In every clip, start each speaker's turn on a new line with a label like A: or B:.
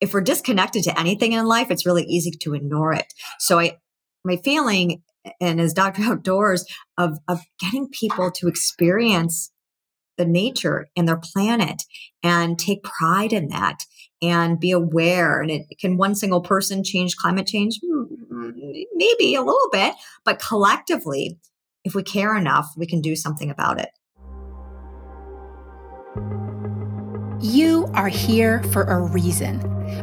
A: if we're disconnected to anything in life, it's really easy to ignore it. So I, my feeling and as Dr. Outdoors of, of getting people to experience the nature and their planet and take pride in that and be aware. And it can one single person change climate change? Hmm, maybe a little bit, but collectively, if we care enough, we can do something about it.
B: You are here for a reason,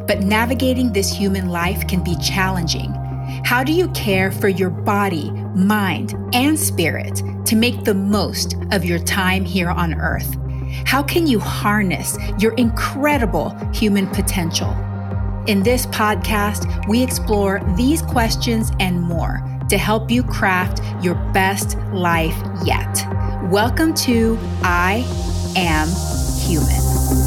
B: but navigating this human life can be challenging. How do you care for your body, mind, and spirit to make the most of your time here on earth? How can you harness your incredible human potential? In this podcast, we explore these questions and more to help you craft your best life yet. Welcome to I Am Human.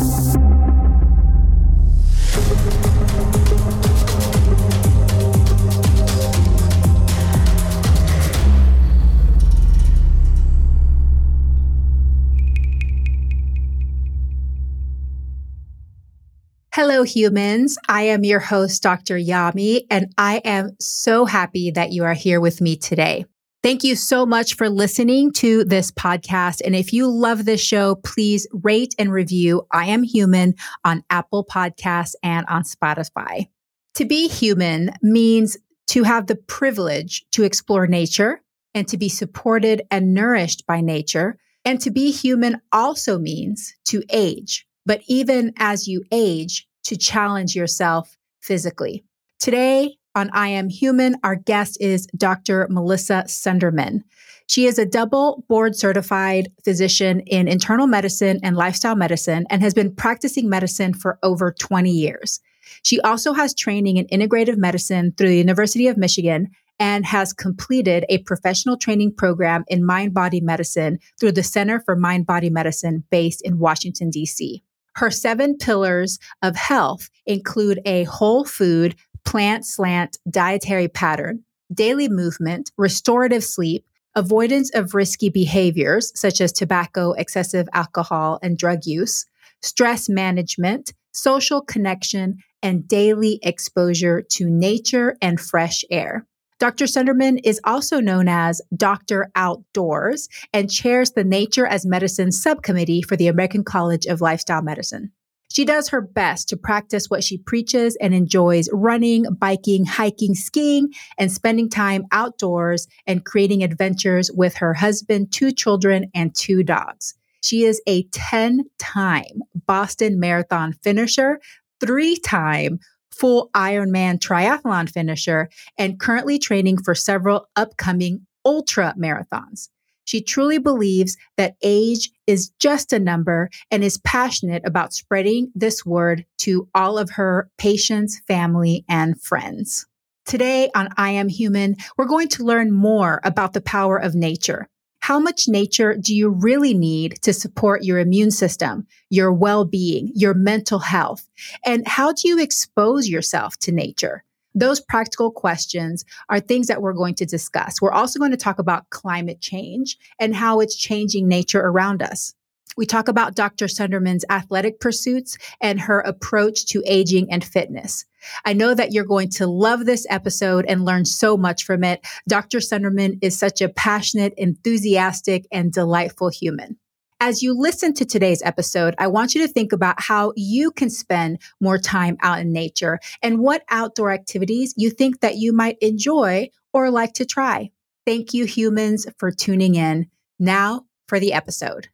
B: Hello, humans. I am your host, Dr. Yami, and I am so happy that you are here with me today. Thank you so much for listening to this podcast. And if you love this show, please rate and review I Am Human on Apple Podcasts and on Spotify. To be human means to have the privilege to explore nature and to be supported and nourished by nature. And to be human also means to age. But even as you age, to challenge yourself physically. Today on I Am Human, our guest is Dr. Melissa Sundermann. She is a double board certified physician in internal medicine and lifestyle medicine and has been practicing medicine for over 20 years. She also has training in integrative medicine through the University of Michigan and has completed a professional training program in mind body medicine through the Center for Mind Body Medicine based in Washington, D.C. Her seven pillars of health include a whole food, plant slant dietary pattern, daily movement, restorative sleep, avoidance of risky behaviors such as tobacco, excessive alcohol, and drug use, stress management, social connection, and daily exposure to nature and fresh air. Dr. Sundermann is also known as Dr. Outdoors and chairs the Nature as Medicine subcommittee for the American College of Lifestyle Medicine. She does her best to practice what she preaches and enjoys running, biking, hiking, skiing, and spending time outdoors and creating adventures with her husband, two children, and two dogs. She is a 10 time Boston Marathon finisher, three time full Ironman triathlon finisher and currently training for several upcoming ultra marathons. She truly believes that age is just a number and is passionate about spreading this word to all of her patients, family, and friends. Today on I Am Human, we're going to learn more about the power of nature how much nature do you really need to support your immune system, your well being, your mental health? And how do you expose yourself to nature? Those practical questions are things that we're going to discuss. We're also going to talk about climate change and how it's changing nature around us. We talk about Dr. Sundermann's athletic pursuits and her approach to aging and fitness. I know that you're going to love this episode and learn so much from it. Dr. Sundermann is such a passionate, enthusiastic, and delightful human. As you listen to today's episode, I want you to think about how you can spend more time out in nature and what outdoor activities you think that you might enjoy or like to try. Thank you, humans, for tuning in. Now for the episode.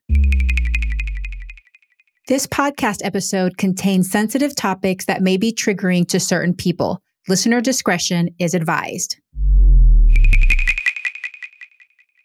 B: This podcast episode contains sensitive topics that may be triggering to certain people. Listener discretion is advised.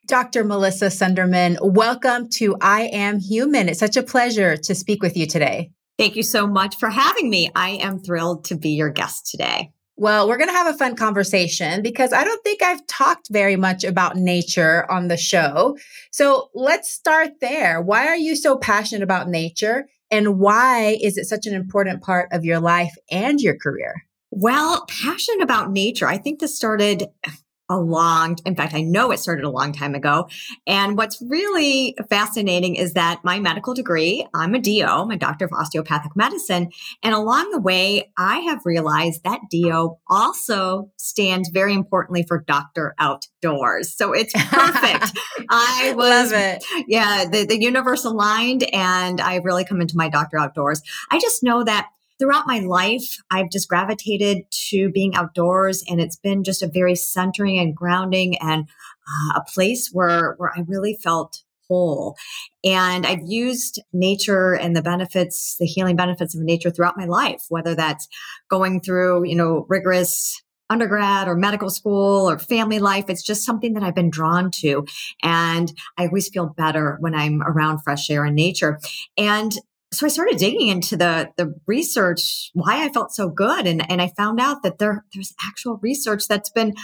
B: Dr. Melissa Sundermann, welcome to I Am Human. It's such a pleasure to speak with you today.
A: Thank you so much for having me. I am thrilled to be your guest today.
B: Well, we're going to have a fun conversation because I don't think I've talked very much about nature on the show. So let's start there. Why are you so passionate about nature? And why is it such an important part of your life and your career?
A: Well, passionate about nature. I think this started a long, in fact, I know it started a long time ago. And what's really fascinating is that my medical degree, I'm a DO, I'm a doctor of osteopathic medicine. And along the way, I have realized that DO also stands very importantly for doctor outdoors. So it's perfect. I was,
B: Love it.
A: yeah, the, the universe aligned and I've really come into my doctor outdoors. I just know that throughout my life, I've just gravitated to being outdoors and it's been just a very centering and grounding and uh, a place where, where I really felt whole. And I've used nature and the benefits, the healing benefits of nature throughout my life, whether that's going through, you know, rigorous undergrad or medical school or family life. It's just something that I've been drawn to. And I always feel better when I'm around fresh air and nature. And so I started digging into the the research why I felt so good and and I found out that there there's actual research that's been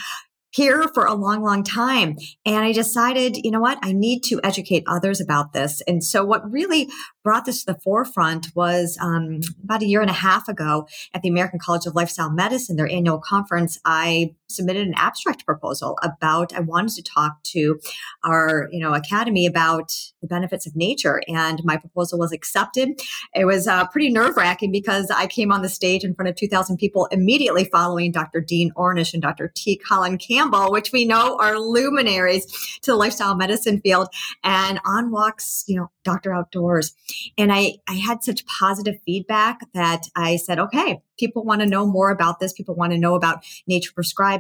A: here for a long, long time. And I decided, you know what? I need to educate others about this. And so what really brought this to the forefront was um, about a year and a half ago at the American College of Lifestyle Medicine, their annual conference. I submitted an abstract proposal about I wanted to talk to our you know academy about the benefits of nature, and my proposal was accepted. It was uh, pretty nerve wracking because I came on the stage in front of 2,000 people immediately following Dr. Dean Ornish and Dr. T. Colin Campbell, which we know are luminaries to the lifestyle medicine field, and on walks you know Dr. Outdoors, and I I had such positive feedback that I said, okay, people want to know more about this. People want to know about nature prescribing.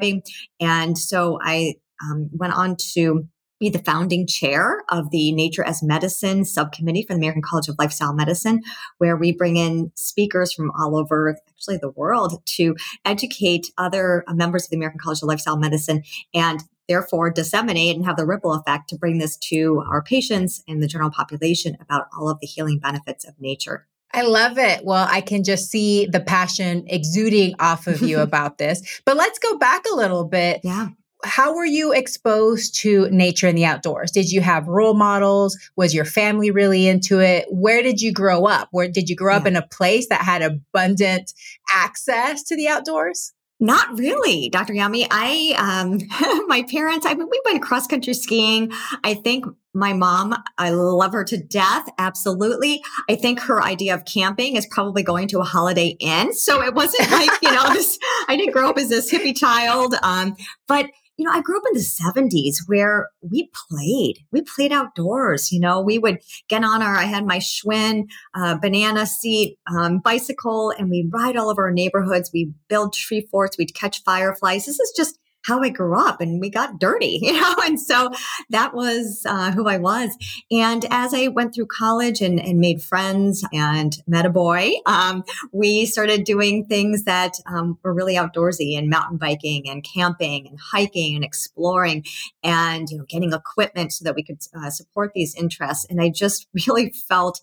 A: And so I um, went on to be the founding chair of the Nature as Medicine subcommittee for the American College of Lifestyle Medicine, where we bring in speakers from all over actually the world to educate other uh, members of the American College of Lifestyle Medicine and therefore disseminate and have the ripple effect to bring this to our patients and the general population about all of the healing benefits of nature.
B: I love it. Well, I can just see the passion exuding off of you about this. But let's go back a little bit.
A: Yeah.
B: How were you exposed to nature and the outdoors? Did you have role models? Was your family really into it? Where did you grow up? Where did you grow yeah. up in a place that had abundant access to the outdoors?
A: Not really, Dr. Yami. I, um, my parents, I mean, we went cross country skiing. I think my mom, I love her to death. Absolutely. I think her idea of camping is probably going to a holiday inn. So it wasn't like, you know, this, I didn't grow up as this hippie child. Um, but you know, I grew up in the 70s where we played. We played outdoors. You know, we would get on our, I had my Schwinn uh, banana seat um, bicycle and we'd ride all over our neighborhoods. We build tree forts. We'd catch fireflies. This is just how I grew up and we got dirty, you know? And so that was uh, who I was. And as I went through college and, and made friends and met a boy, um, we started doing things that um, were really outdoorsy and mountain biking and camping and hiking and exploring and, you know, getting equipment so that we could uh, support these interests. And I just really felt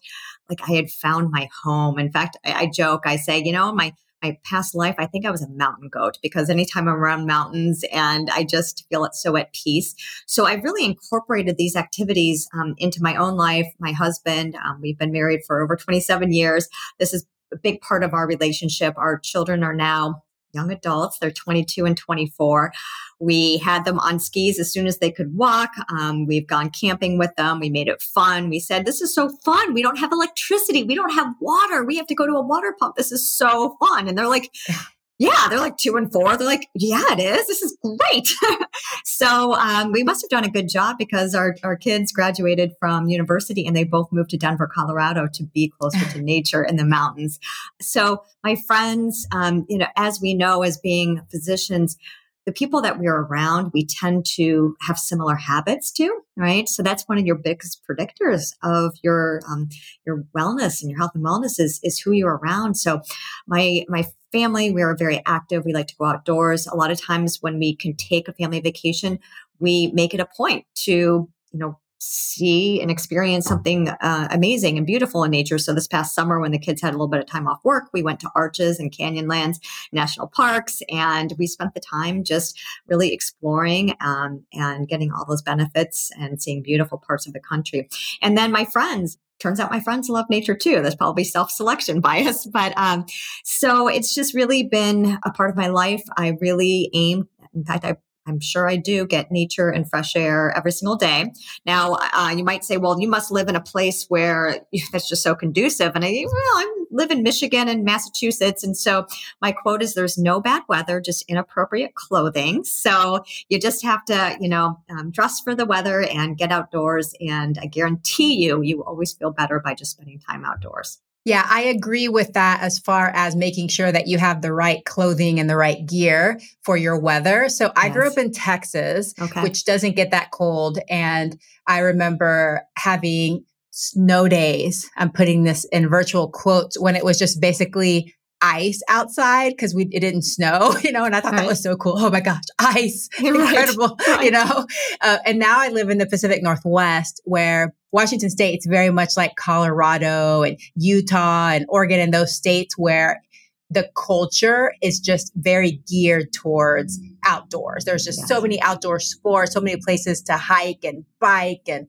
A: like I had found my home. In fact, I, I joke, I say, you know, my my past life, I think I was a mountain goat because anytime I'm around mountains and I just feel it so at peace. So I've really incorporated these activities um, into my own life. My husband, um, we've been married for over 27 years. This is a big part of our relationship. Our children are now young adults. They're 22 and 24. We had them on skis as soon as they could walk. Um, we've gone camping with them. We made it fun. We said, This is so fun. We don't have electricity. We don't have water. We have to go to a water pump. This is so fun. And they're like, yeah, they're like two and four. They're like, yeah, it is. This is great. so um, we must have done a good job because our, our kids graduated from university and they both moved to Denver, Colorado to be closer to nature in the mountains. So my friends, um, you know, as we know, as being physicians, the people that we're around, we tend to have similar habits too, right? So that's one of your biggest predictors of your um, your wellness and your health and wellness is is who you're around. So my my family, we are very active. We like to go outdoors. A lot of times when we can take a family vacation, we make it a point to you know see and experience something uh, amazing and beautiful in nature. So this past summer, when the kids had a little bit of time off work, we went to Arches and Canyonlands National Parks, and we spent the time just really exploring um, and getting all those benefits and seeing beautiful parts of the country. And then my friends, turns out my friends love nature too. That's probably self-selection bias, but um, so it's just really been a part of my life. I really aim. In fact, I I'm sure I do get nature and fresh air every single day. Now, uh, you might say, well, you must live in a place where that's just so conducive. And I, well, I live in Michigan and Massachusetts. And so my quote is there's no bad weather, just inappropriate clothing. So you just have to, you know, um, dress for the weather and get outdoors. And I guarantee you, you always feel better by just spending time outdoors.
B: Yeah, I agree with that as far as making sure that you have the right clothing and the right gear for your weather. So yes. I grew up in Texas, okay. which doesn't get that cold. And I remember having snow days. I'm putting this in virtual quotes when it was just basically ice outside because we it didn't snow, you know, and I thought right. that was so cool. Oh my gosh, ice, incredible, right. you know. Uh, and now I live in the Pacific Northwest, where Washington State it's very much like Colorado and Utah and Oregon and those states where the culture is just very geared towards outdoors. There's just yes. so many outdoor sports, so many places to hike and bike and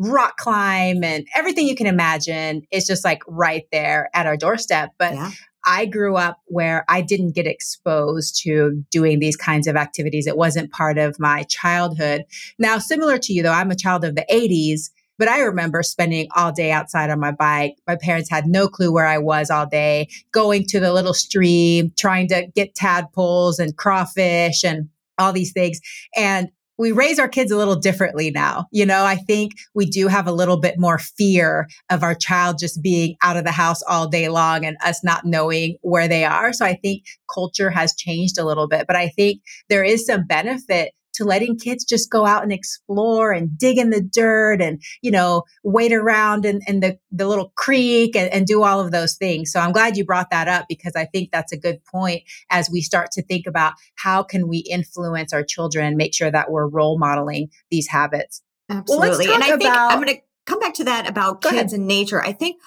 B: rock climb and everything you can imagine is just like right there at our doorstep. But yeah. I grew up where I didn't get exposed to doing these kinds of activities. It wasn't part of my childhood. Now, similar to you, though, I'm a child of the 80s, but I remember spending all day outside on my bike. My parents had no clue where I was all day, going to the little stream, trying to get tadpoles and crawfish and all these things. And we raise our kids a little differently now. You know, I think we do have a little bit more fear of our child just being out of the house all day long and us not knowing where they are. So I think culture has changed a little bit, but I think there is some benefit to letting kids just go out and explore and dig in the dirt and, you know, wait around in, in the, the little creek and, and do all of those things. So I'm glad you brought that up because I think that's a good point as we start to think about how can we influence our children and make sure that we're role modeling these habits.
A: Absolutely. Well, and I think I'm going to come back to that about kids ahead. and nature. I think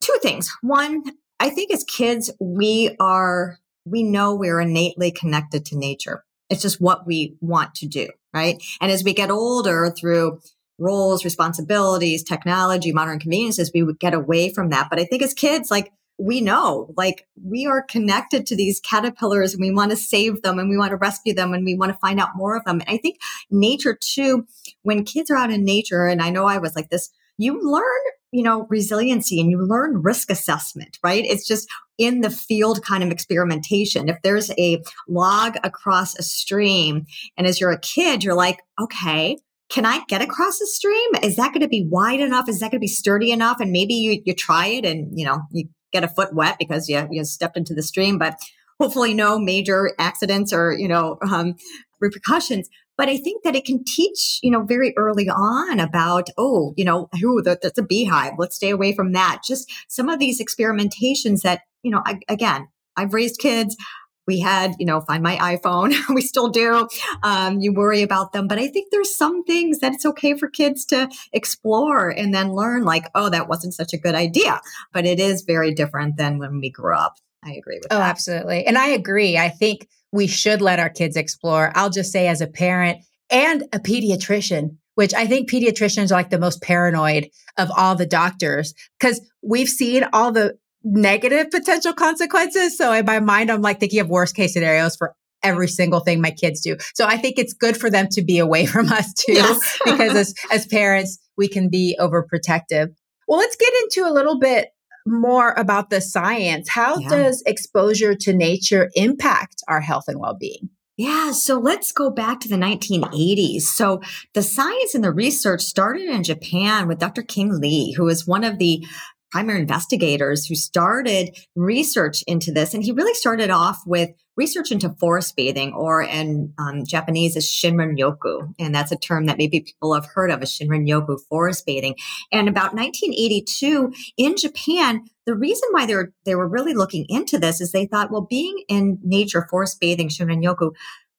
A: two things. One, I think as kids, we are, we know we're innately connected to nature. It's just what we want to do, right? And as we get older through roles, responsibilities, technology, modern conveniences, we would get away from that. But I think as kids, like we know, like we are connected to these caterpillars and we want to save them and we want to rescue them and we want to find out more of them. And I think nature too, when kids are out in nature, and I know I was like this, you learn you know, resiliency and you learn risk assessment, right? It's just in the field kind of experimentation. If there's a log across a stream and as you're a kid, you're like, okay, can I get across the stream? Is that going to be wide enough? Is that going to be sturdy enough? And maybe you, you try it and, you know, you get a foot wet because you, you stepped into the stream, but hopefully no major accidents or, you know, um, repercussions. But I think that it can teach, you know, very early on about, oh, you know, who that, that's a beehive. Let's stay away from that. Just some of these experimentations that, you know, I, again, I've raised kids. We had, you know, find my iPhone. we still do. Um, you worry about them, but I think there's some things that it's okay for kids to explore and then learn. Like, oh, that wasn't such a good idea, but it is very different than when we grew up. I agree with
B: oh,
A: that.
B: absolutely. And I agree. I think we should let our kids explore. I'll just say, as a parent and a pediatrician, which I think pediatricians are like the most paranoid of all the doctors because we've seen all the negative potential consequences. So in my mind, I'm like thinking of worst case scenarios for every single thing my kids do. So I think it's good for them to be away from us too, yes. because as, as parents, we can be overprotective. Well, let's get into a little bit more about the science. How yeah. does exposure to nature impact our health and well being?
A: Yeah, so let's go back to the 1980s. So the science and the research started in Japan with Dr. Qing Li, who is one of the primary investigators who started research into this. And he really started off with research into forest bathing, or in um, Japanese is Shinrin-yoku. And that's a term that maybe people have heard of as Shinrin-yoku forest bathing. And about 1982 in Japan, the reason why they were, they were really looking into this is they thought, well, being in nature, forest bathing, Shinrin-yoku,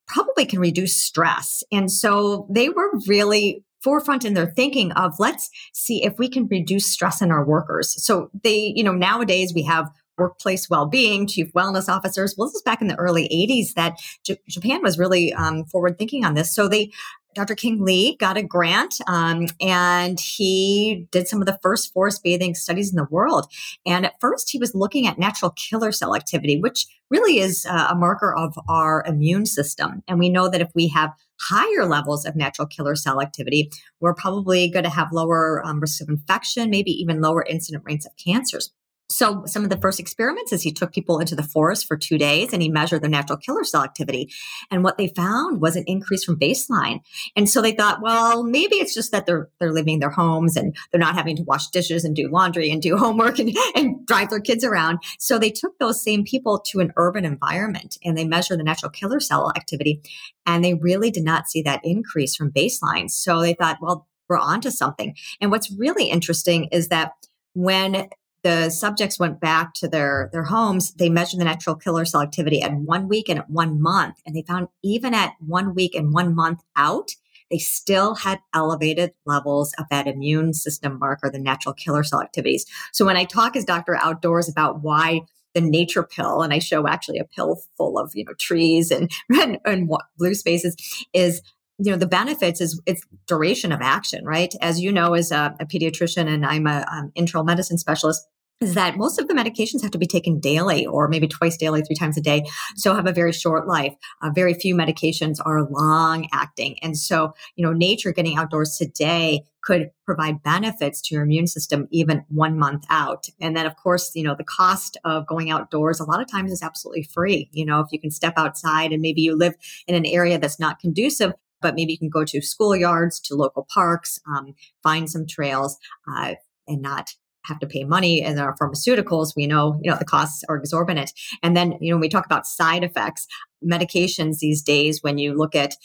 A: probably can reduce stress. And so they were really forefront in their thinking of let's see if we can reduce stress in our workers. So they, you know, nowadays we have workplace well-being, chief wellness officers. Well, this is back in the early 80s that J- Japan was really um, forward thinking on this. So they Dr. Qing Li got a grant um, and he did some of the first forest bathing studies in the world. And at first, he was looking at natural killer cell activity, which really is uh, a marker of our immune system. And we know that if we have higher levels of natural killer cell activity, we're probably going to have lower um, risk of infection, maybe even lower incident rates of cancers. So some of the first experiments is he took people into the forest for two days and he measured their natural killer cell activity. And what they found was an increase from baseline. And so they thought, well, maybe it's just that they're, they're living their homes and they're not having to wash dishes and do laundry and do homework and, and drive their kids around. So they took those same people to an urban environment and they measured the natural killer cell activity and they really did not see that increase from baseline. So they thought, well, we're onto something. And what's really interesting is that when the subjects went back to their their homes they measured the natural killer cell activity at one week and at one month and they found even at one week and one month out they still had elevated levels of that immune system marker the natural killer cell activities. So when i talk as dr outdoors about why the nature pill and i show actually a pill full of you know trees and and, and blue spaces is you know the benefits is it's duration of action right as you know as a, a pediatrician and i'm a um, internal medicine specialist is that most of the medications have to be taken daily or maybe twice daily, three times a day. So have a very short life. Uh, very few medications are long acting. And so, you know, nature getting outdoors today could provide benefits to your immune system even one month out. And then, of course, you know, the cost of going outdoors a lot of times is absolutely free. You know, if you can step outside and maybe you live in an area that's not conducive but maybe you can go to schoolyards, to local parks, um, find some trails, uh, and not have to pay money in our pharmaceuticals. We know you know the costs are exorbitant. And then you know we talk about side effects medications these days when you look at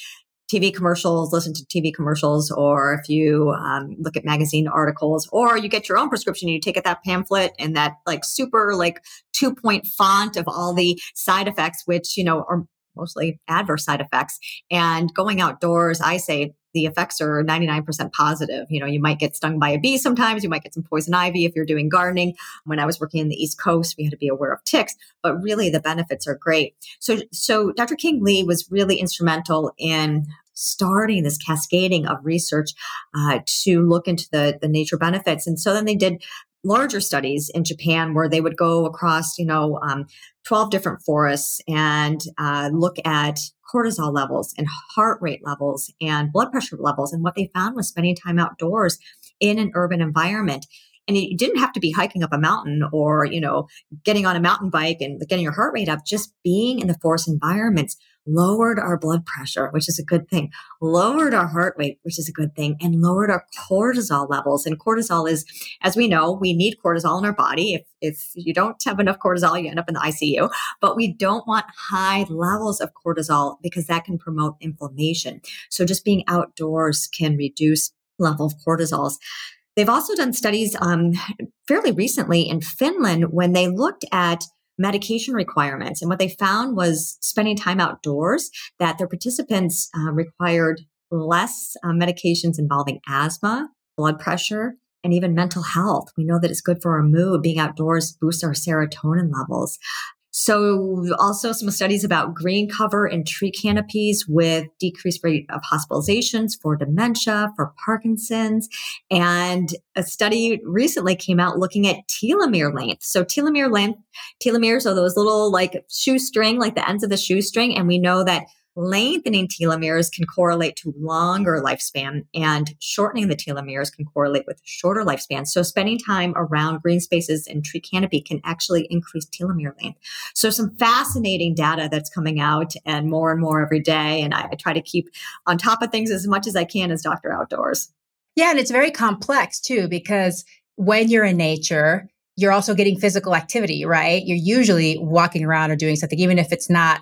A: TV commercials, listen to TV commercials, or if you um, look at magazine articles, or you get your own prescription, you take it that pamphlet and that like super like two point font of all the side effects, which you know are mostly adverse side effects. And going outdoors, I say the effects are 99% positive. You know, you might get stung by a bee sometimes, you might get some poison ivy if you're doing gardening. When I was working in the East Coast, we had to be aware of ticks, but really the benefits are great. So, so Dr. Qing Li was really instrumental in starting this cascading of research uh, to look into the, the nature benefits. And so then they did larger studies in Japan where they would go across, you know, um, 12 different forests and uh, look at cortisol levels and heart rate levels and blood pressure levels. And what they found was spending time outdoors in an urban environment. And you didn't have to be hiking up a mountain or, you know, getting on a mountain bike and getting your heart rate up. Just being in the forest environments lowered our blood pressure, which is a good thing, lowered our heart rate, which is a good thing, and lowered our cortisol levels. And cortisol is, as we know, we need cortisol in our body. If, if you don't have enough cortisol, you end up in the ICU. But we don't want high levels of cortisol because that can promote inflammation. So just being outdoors can reduce level of cortisols. They've also done studies um, fairly recently in Finland when they looked at medication requirements. And what they found was spending time outdoors, that their participants uh, required less uh, medications involving asthma, blood pressure, and even mental health. We know that it's good for our mood. Being outdoors boosts our serotonin levels. So also some studies about green cover and tree canopies with decreased rate of hospitalizations for dementia, for Parkinson's. And a study recently came out looking at telomere length. So telomere length, telomeres are those little like shoestring, like the ends of the shoestring. And we know that Lengthening telomeres can correlate to longer lifespan and shortening the telomeres can correlate with shorter lifespan. So spending time around green spaces and tree canopy can actually increase telomere length. So some fascinating data that's coming out and more and more every day. And I, I try to keep on top of things as much as I can as Dr. Outdoors.
B: Yeah. And it's very complex too, because when you're in nature, you're also getting physical activity, right? You're usually walking around or doing something, even if it's not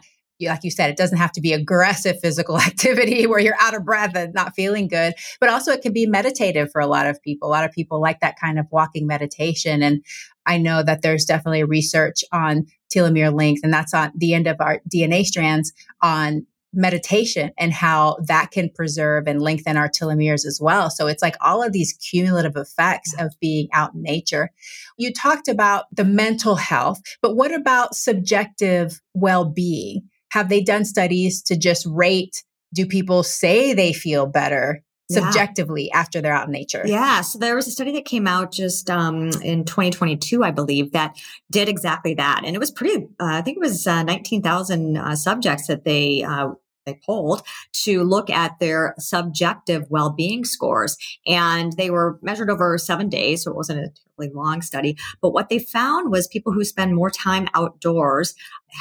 B: like you said, it doesn't have to be aggressive physical activity where you're out of breath and not feeling good, but also it can be meditative for a lot of people. A lot of people like that kind of walking meditation. And I know that there's definitely research on telomere length, and that's on the end of our DNA strands on meditation and how that can preserve and lengthen our telomeres as well. So it's like all of these cumulative effects of being out in nature. You talked about the mental health, but what about subjective well being? Have they done studies to just rate do people say they feel better subjectively yeah. after they're out in nature.
A: Yeah. So there was a study that came out just um, in 2022, I believe, that did exactly that. And it was pretty, uh, I think it was uh, 19,000 uh, subjects that they uh, they polled to look at their subjective well-being scores and they were measured over seven days so it wasn't a terribly long study but what they found was people who spend more time outdoors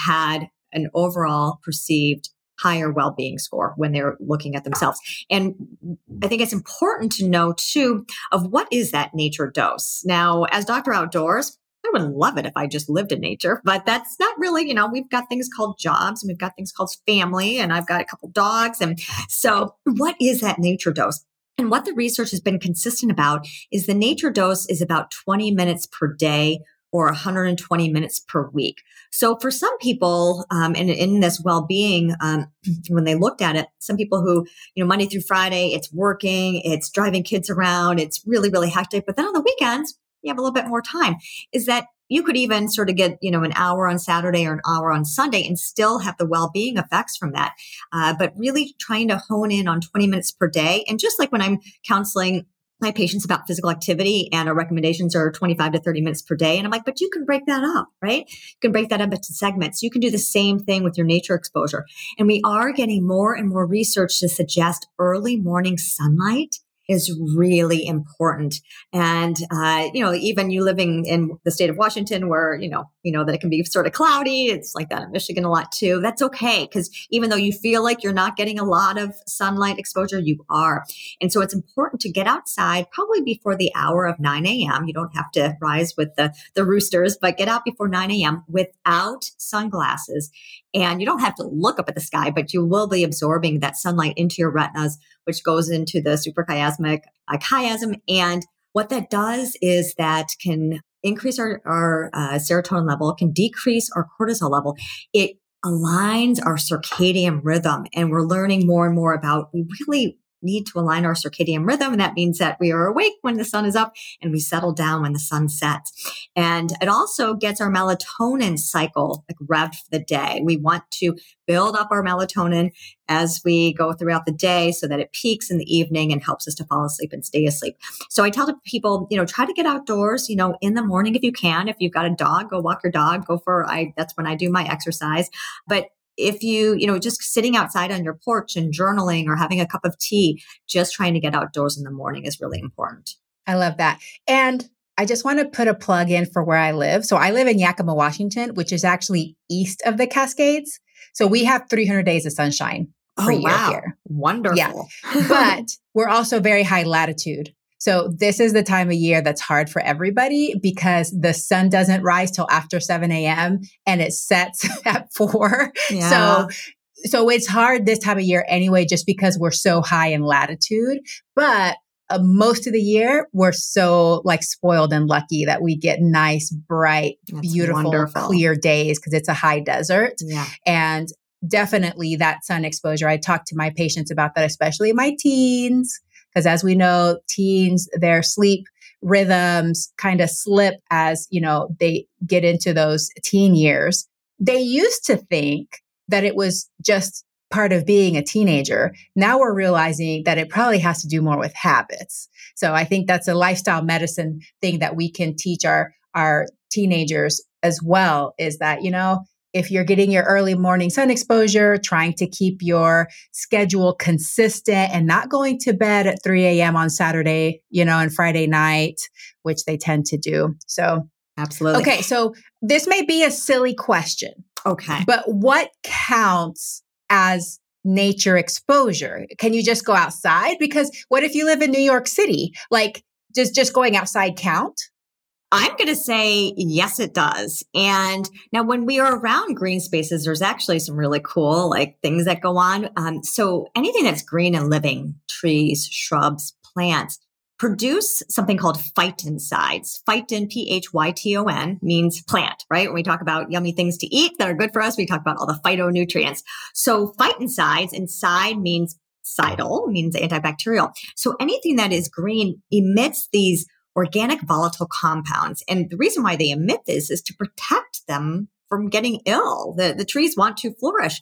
A: had an overall perceived higher well-being score when they're looking at themselves. And I think it's important to know too of what is that nature dose. Now, as Dr. Outdoors, I would love it if I just lived in nature, but that's not really, you know, we've got things called jobs and we've got things called family and I've got a couple dogs. And so what is that nature dose? And what the research has been consistent about is the nature dose is about 20 minutes per day or 120 minutes per week. So for some people, um, and in this well-being, um, when they looked at it, some people who, you know, Monday through Friday, it's working, it's driving kids around, it's really, really hectic. But then on the weekends, you have a little bit more time. Is that you could even sort of get, you know, an hour on Saturday or an hour on Sunday and still have the well-being effects from that. Uh, but really trying to hone in on 20 minutes per day. And just like when I'm counseling my patients about physical activity and our recommendations are 25 to 30 minutes per day. And I'm like, but you can break that up, right? You can break that up into segments. You can do the same thing with your nature exposure. And we are getting more and more research to suggest early morning sunlight is really important. And, uh, you know, even you living in the state of Washington where, you know, you know that it can be sort of cloudy. It's like that in Michigan a lot too. That's okay. Cause even though you feel like you're not getting a lot of sunlight exposure, you are. And so it's important to get outside probably before the hour of 9 a.m. You don't have to rise with the, the roosters, but get out before 9 a.m. without sunglasses. And you don't have to look up at the sky, but you will be absorbing that sunlight into your retinas which goes into the suprachiasmatic uh, chiasm. And what that does is that can increase our, our uh, serotonin level, can decrease our cortisol level. It aligns our circadian rhythm. And we're learning more and more about really need to align our circadian rhythm. And that means that we are awake when the sun is up and we settle down when the sun sets. And it also gets our melatonin cycle like revved for the day. We want to build up our melatonin as we go throughout the day so that it peaks in the evening and helps us to fall asleep and stay asleep. So I tell people, you know, try to get outdoors, you know, in the morning if you can. If you've got a dog, go walk your dog, go for I that's when I do my exercise. But if you, you know, just sitting outside on your porch and journaling or having a cup of tea, just trying to get outdoors in the morning is really important.
B: I love that. And I just want to put a plug in for where I live. So I live in Yakima, Washington, which is actually east of the Cascades. So we have 300 days of sunshine oh, per oh, year wow. here.
A: Wonderful.
B: Yeah. but we're also very high latitude. So this is the time of year that's hard for everybody because the sun doesn't rise till after 7 a.m. and it sets at four. Yeah. So so it's hard this time of year anyway, just because we're so high in latitude. But uh, most of the year, we're so like spoiled and lucky that we get nice, bright, That's beautiful, wonderful. clear days because it's a high desert. Yeah. And definitely that sun exposure. I talk to my patients about that, especially my teens because as we know, teens, their sleep rhythms kind of slip as, you know, they get into those teen years. They used to think that it was just part of being a teenager. Now we're realizing that it probably has to do more with habits. So I think that's a lifestyle medicine thing that we can teach our, our teenagers as well is that, you know, if you're getting your early morning sun exposure, trying to keep your schedule consistent and not going to bed at 3 a.m. on Saturday, you know, and Friday night, which they tend to do. So,
A: absolutely.
B: Okay. So, this may be a silly question.
A: Okay.
B: But what counts as nature exposure? Can you just go outside? Because what if you live in New York City? Like, does just going outside count?
A: I'm going to say yes, it does. And now when we are around green spaces, there's actually some really cool like things that go on. Um, so anything that's green and living, trees, shrubs, plants, produce something called phytoncides. Phyton, P-H-Y-T-O-N, means plant, right? When we talk about yummy things to eat that are good for us, we talk about all the phytonutrients. So phytoncides inside means cidal, means antibacterial. So anything that is green emits these organic volatile compounds. And the reason why they emit this is to protect them from getting ill. The, the trees want to flourish.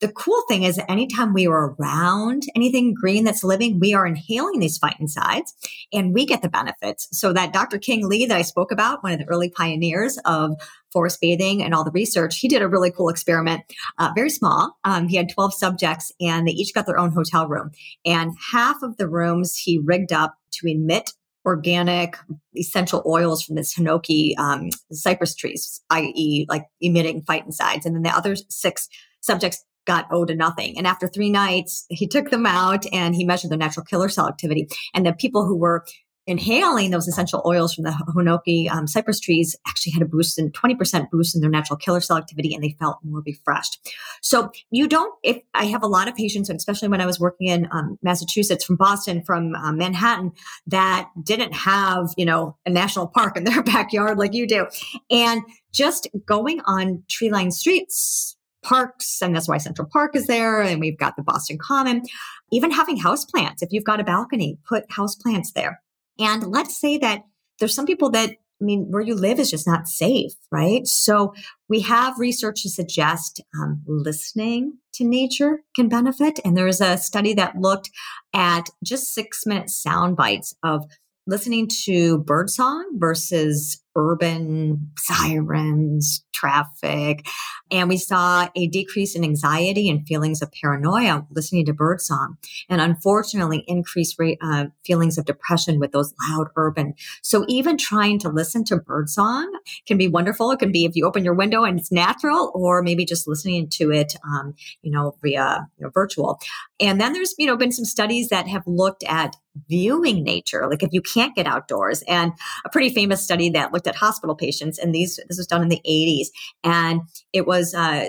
A: the cool thing is that anytime we are around anything green that's living, we are inhaling these phytoncides and we get the benefits. So that Dr. Qing Li that I spoke about, one of the early pioneers of forest bathing and all the research, he did a really cool experiment, uh, very small. Um, he had 12 subjects and they each got their own hotel room. And half of the rooms he rigged up to emit organic essential oils from this hinoki um, cypress trees, i.e., like emitting phytoncides. And then the other six subjects got owed to nothing. And after three nights, he took them out and he measured the natural killer cell activity. And the people who were inhaling those essential oils from the Hinoki um, cypress trees actually had a boost in 20% boost in their natural killer cell activity and they felt more refreshed. So you don't, if I have a lot of patients, especially when I was working in um, Massachusetts from Boston, from um, Manhattan, that didn't have, you know, a national park in their backyard like you do. And just going on tree lined streets, parks, and that's why Central Park is there, and we've got the Boston Common. Even having houseplants, if you've got a balcony, put houseplants there. And let's say that there's some people that I mean, where you live is just not safe, right? So we have research to suggest um, listening to nature can benefit. And there is a study that looked at just six minute sound bites of listening to birdsong versus urban sirens, traffic. And we saw a decrease in anxiety and feelings of paranoia listening to birdsong. And unfortunately, increased rate, uh, feelings of depression with those loud urban. So even trying to listen to birdsong can be wonderful. It can be if you open your window and it's natural, or maybe just listening to it, um, you know, via you know, virtual. And then there's, you know, been some studies that have looked at viewing nature, like if you can't get outdoors. And a pretty famous study that looked at hospital patients, and these this was done in the 80s, and it was uh,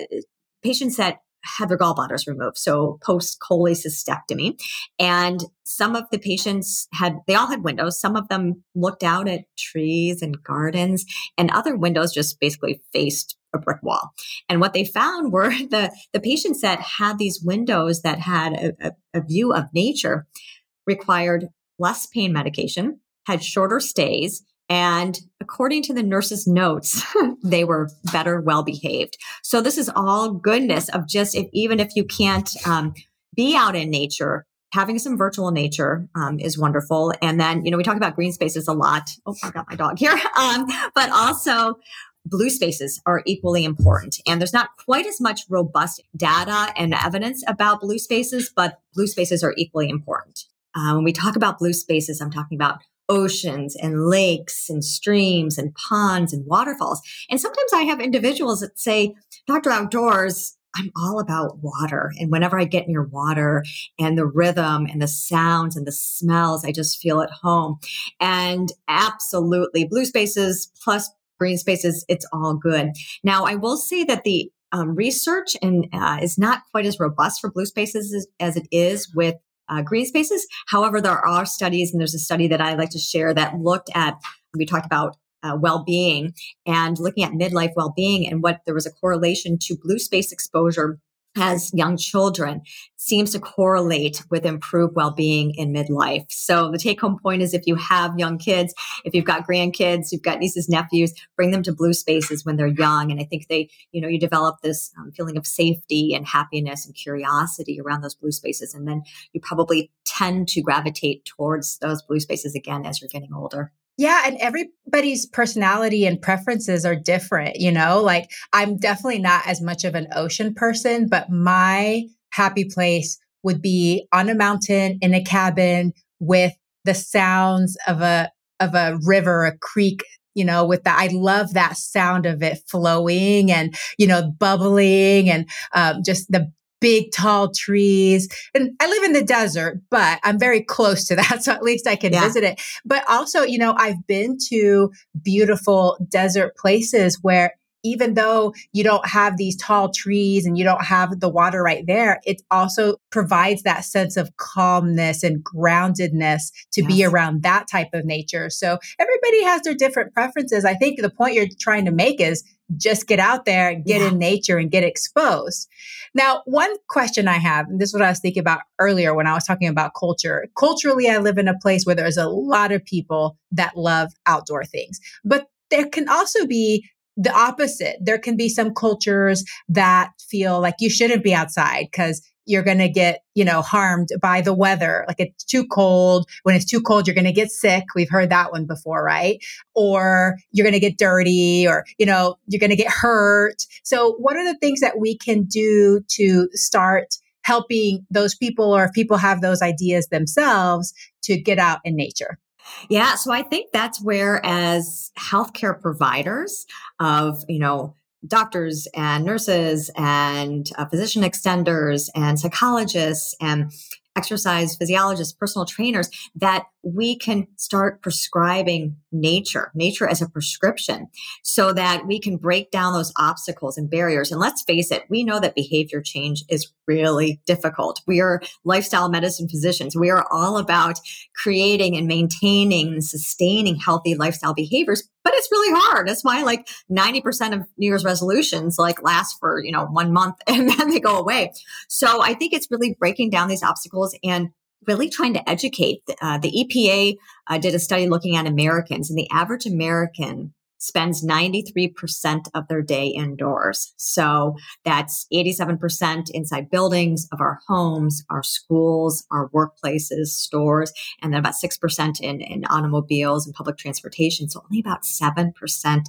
A: patients that had their gallbladders removed, so post cholecystectomy. And some of the patients had, they all had windows. Some of them looked out at trees and gardens, and other windows just basically faced a brick wall. And what they found were the, the patients that had these windows that had a, a, a view of nature required less pain medication, had shorter stays, and according to the nurse's notes, they were better well behaved. So this is all goodness of just if, even if you can't um, be out in nature, having some virtual nature um, is wonderful. And then, you know, we talk about green spaces a lot. Oh, I got my dog here. Um, but also blue spaces are equally important. And there's not quite as much robust data and evidence about blue spaces, but blue spaces are equally important. Uh, when we talk about blue spaces, I'm talking about oceans and lakes and streams and ponds and waterfalls. And sometimes I have individuals that say, Dr. Outdoors, I'm all about water. And whenever I get near water and the rhythm and the sounds and the smells, I just feel at home. And absolutely, blue spaces plus green spaces, it's all good. Now, I will say that the um, research and uh, is not quite as robust for blue spaces as, as it is with uh, green spaces. However, there are studies, and there's a study that I like to share that looked at, we talked about uh, well-being and looking at midlife well-being and what there was a correlation to blue space exposure as young children seems to correlate with improved well-being in midlife. So the take-home point is if you have young kids, if you've got grandkids, you've got nieces, nephews, bring them to blue spaces when they're young. And I think they, you know, you develop this um, feeling of safety and happiness and curiosity around those blue spaces. And then you probably tend to gravitate towards those blue spaces again as you're getting older.
B: Yeah, and everybody's personality and preferences are different, you know? Like I'm definitely not as much of an ocean person, but my happy place would be on a mountain in a cabin with the sounds of a of a river, a creek, you know, with that. I love that sound of it flowing and, you know, bubbling and um, just the big tall trees. And I live in the desert, but I'm very close to that. So at least I can yeah. visit it. But also, you know, I've been to beautiful desert places where even though you don't have these tall trees and you don't have the water right there, it also provides that sense of calmness and groundedness to yes. be around that type of nature. So everybody has their different preferences. I think the point you're trying to make is just get out there, get yeah. in nature and get exposed. Now, one question I have, and this is what I was thinking about earlier when I was talking about culture. Culturally, I live in a place where there's a lot of people that love outdoor things, but there can also be the opposite. There can be some cultures that feel like you shouldn't be outside because you're going to get, you know, harmed by the weather. Like it's too cold. When it's too cold, you're going to get sick. We've heard that one before, right? Or you're going to get dirty or, you know, you're going to get hurt. So what are the things that we can do to start helping those people or if people have those ideas themselves to get out in nature?
A: Yeah, so I think that's where as healthcare providers of, you know, doctors and nurses and uh, physician extenders and psychologists and exercise physiologists, personal trainers, that we can start prescribing nature, nature as a prescription, so that we can break down those obstacles and barriers. And let's face it, we know that behavior change is really difficult. We are lifestyle medicine physicians. We are all about creating and maintaining and sustaining healthy lifestyle behaviors, but it's really hard. That's why like 90% of New Year's resolutions like last for, you know, one month and then they go away. So I think it's really breaking down these obstacles and really trying to educate. Uh, the EPA uh, did a study looking at Americans, and the average American spends 93% of their day indoors. So that's 87% inside buildings of our homes, our schools, our workplaces, stores, and then about 6% in, in automobiles and public transportation. So only about 7%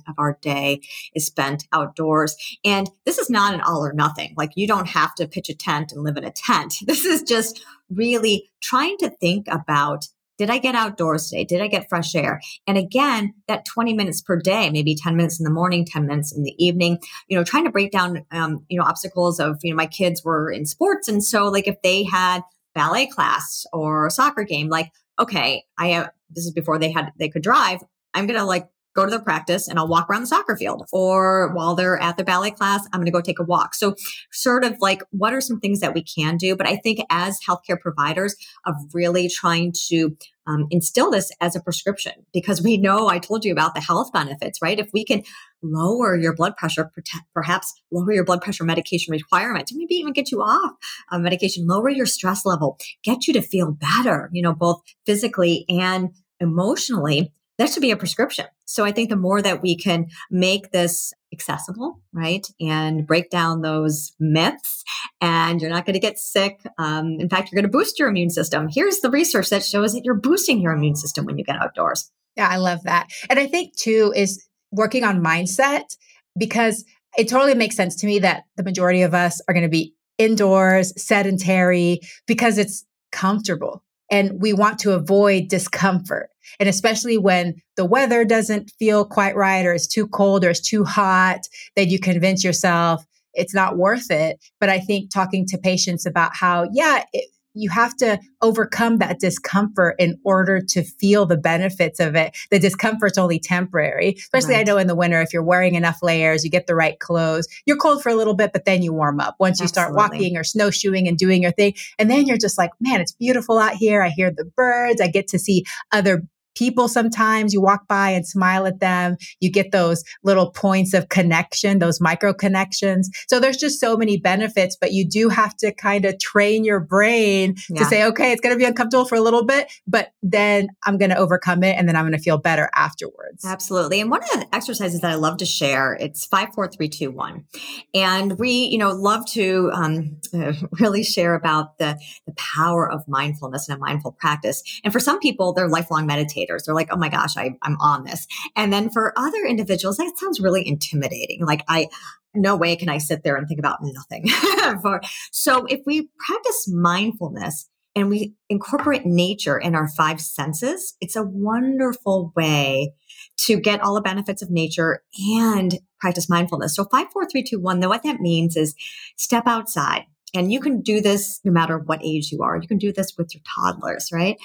A: of our day is spent outdoors. And this is not an all or nothing. Like you don't have to pitch a tent and live in a tent. This is just really trying to think about did I get outdoors today? Did I get fresh air? And again, that 20 minutes per day, maybe 10 minutes in the morning, 10 minutes in the evening, you know, trying to break down, um, you know, obstacles of, you know, my kids were in sports. And so like if they had ballet class or soccer game, like, okay, I have, this is before they had, they could drive. I'm going to like go to the practice and I'll walk around the soccer field. Or while they're at the ballet class, I'm going to go take a walk. So, sort of like, what are some things that we can do? But I think as healthcare providers, of really trying to um, instill this as a prescription because we know I told you about the health benefits, right? If we can lower your blood pressure, perhaps lower your blood pressure medication requirement, maybe even get you off uh, medication, lower your stress level, get you to feel better, you know, both physically and emotionally that should be a prescription. So I think the more that we can make this accessible, right, and break down those myths, and you're not going to get sick. Um, in fact, you're going to boost your immune system. Here's the research that shows that you're boosting your immune system when you get outdoors.
B: Yeah, I love that. And I think too is working on mindset because it totally makes sense to me that the majority of us are going to be indoors, sedentary, because it's comfortable and we want to avoid discomfort. And especially when the weather doesn't feel quite right or it's too cold or it's too hot, then you convince yourself it's not worth it. But I think talking to patients about how, yeah, it, you have to overcome that discomfort in order to feel the benefits of it. The discomfort's only temporary, especially right. I know in the winter, if you're wearing enough layers, you get the right clothes, you're cold for a little bit, but then you warm up once you start walking or snowshoeing and doing your thing. And then you're just like, man, it's beautiful out here. I hear the birds. I get to see other people sometimes you walk by and smile at them you get those little points of connection those micro connections so there's just so many benefits but you do have to kind of train your brain yeah. to say okay it's going to be uncomfortable for a little bit but then i'm going to overcome it and then i'm going to feel better afterwards
A: absolutely and one of the exercises that i love to share it's 54321 and we you know love to um, really share about the the power of mindfulness and a mindful practice and for some people they're lifelong meditators They're like, oh my gosh, I, I'm on this. And then for other individuals, that sounds really intimidating. Like I, no way can I sit there and think about nothing. for, so if we practice mindfulness and we incorporate nature in our five senses, it's a wonderful way to get all the benefits of nature and practice mindfulness. So five, four, three, two, one, though what that means is step outside. And you can do this no matter what age you are. You can do this with your toddlers, right?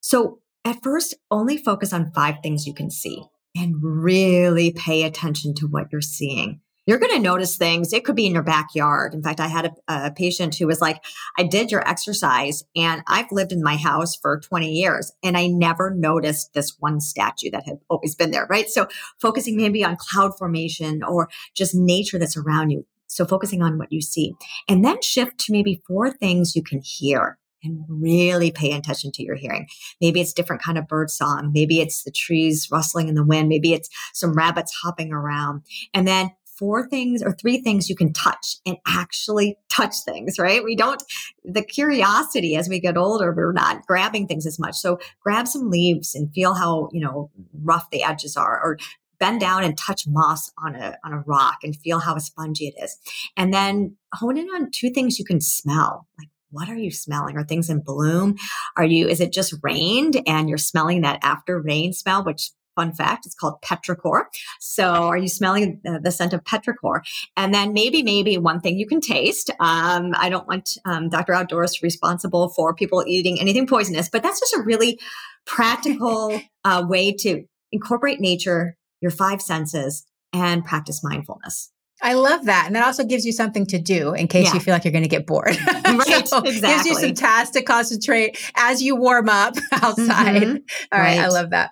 A: So at first, only focus on five things you can see and really pay attention to what you're seeing. You're going to notice things. It could be in your backyard. In fact, I had a, a, patient who was like, I did your exercise and I've lived in my house for 20 years and I never noticed this one statue that had always been there, right? So focusing maybe on cloud formation or just nature that's around you. So focusing on what you see and then shift to maybe four things you can hear and really pay attention to your hearing. Maybe it's different kind of bird song. Maybe it's the trees rustling in the wind. Maybe it's some rabbits hopping around. And then four things or three things you can touch and actually touch things, right? We don't, the curiosity as we get older, we're not grabbing things as much. So grab some leaves and feel how, you know, rough the edges are or bend down and touch moss on a on a rock and feel how spongy it is. And then hone in on two things you can smell. Like what are you smelling? Are things in bloom? Are you, is it just rained and you're smelling that after rain smell, which fun fact, it's called petrichor. So are you smelling the, the scent of petrichor? And then maybe, maybe one thing you can taste. Um, I don't want um, Dr. Outdoors responsible for people eating anything poisonous, but that's just a really practical uh, way to incorporate nature, your five senses, and practice mindfulness.
B: I love that. And that also gives you something to do in case yeah. you feel like you're going to get bored.
A: Right, so exactly.
B: Gives you some tasks to concentrate as you warm up outside. Mm-hmm. All right. right. I love that.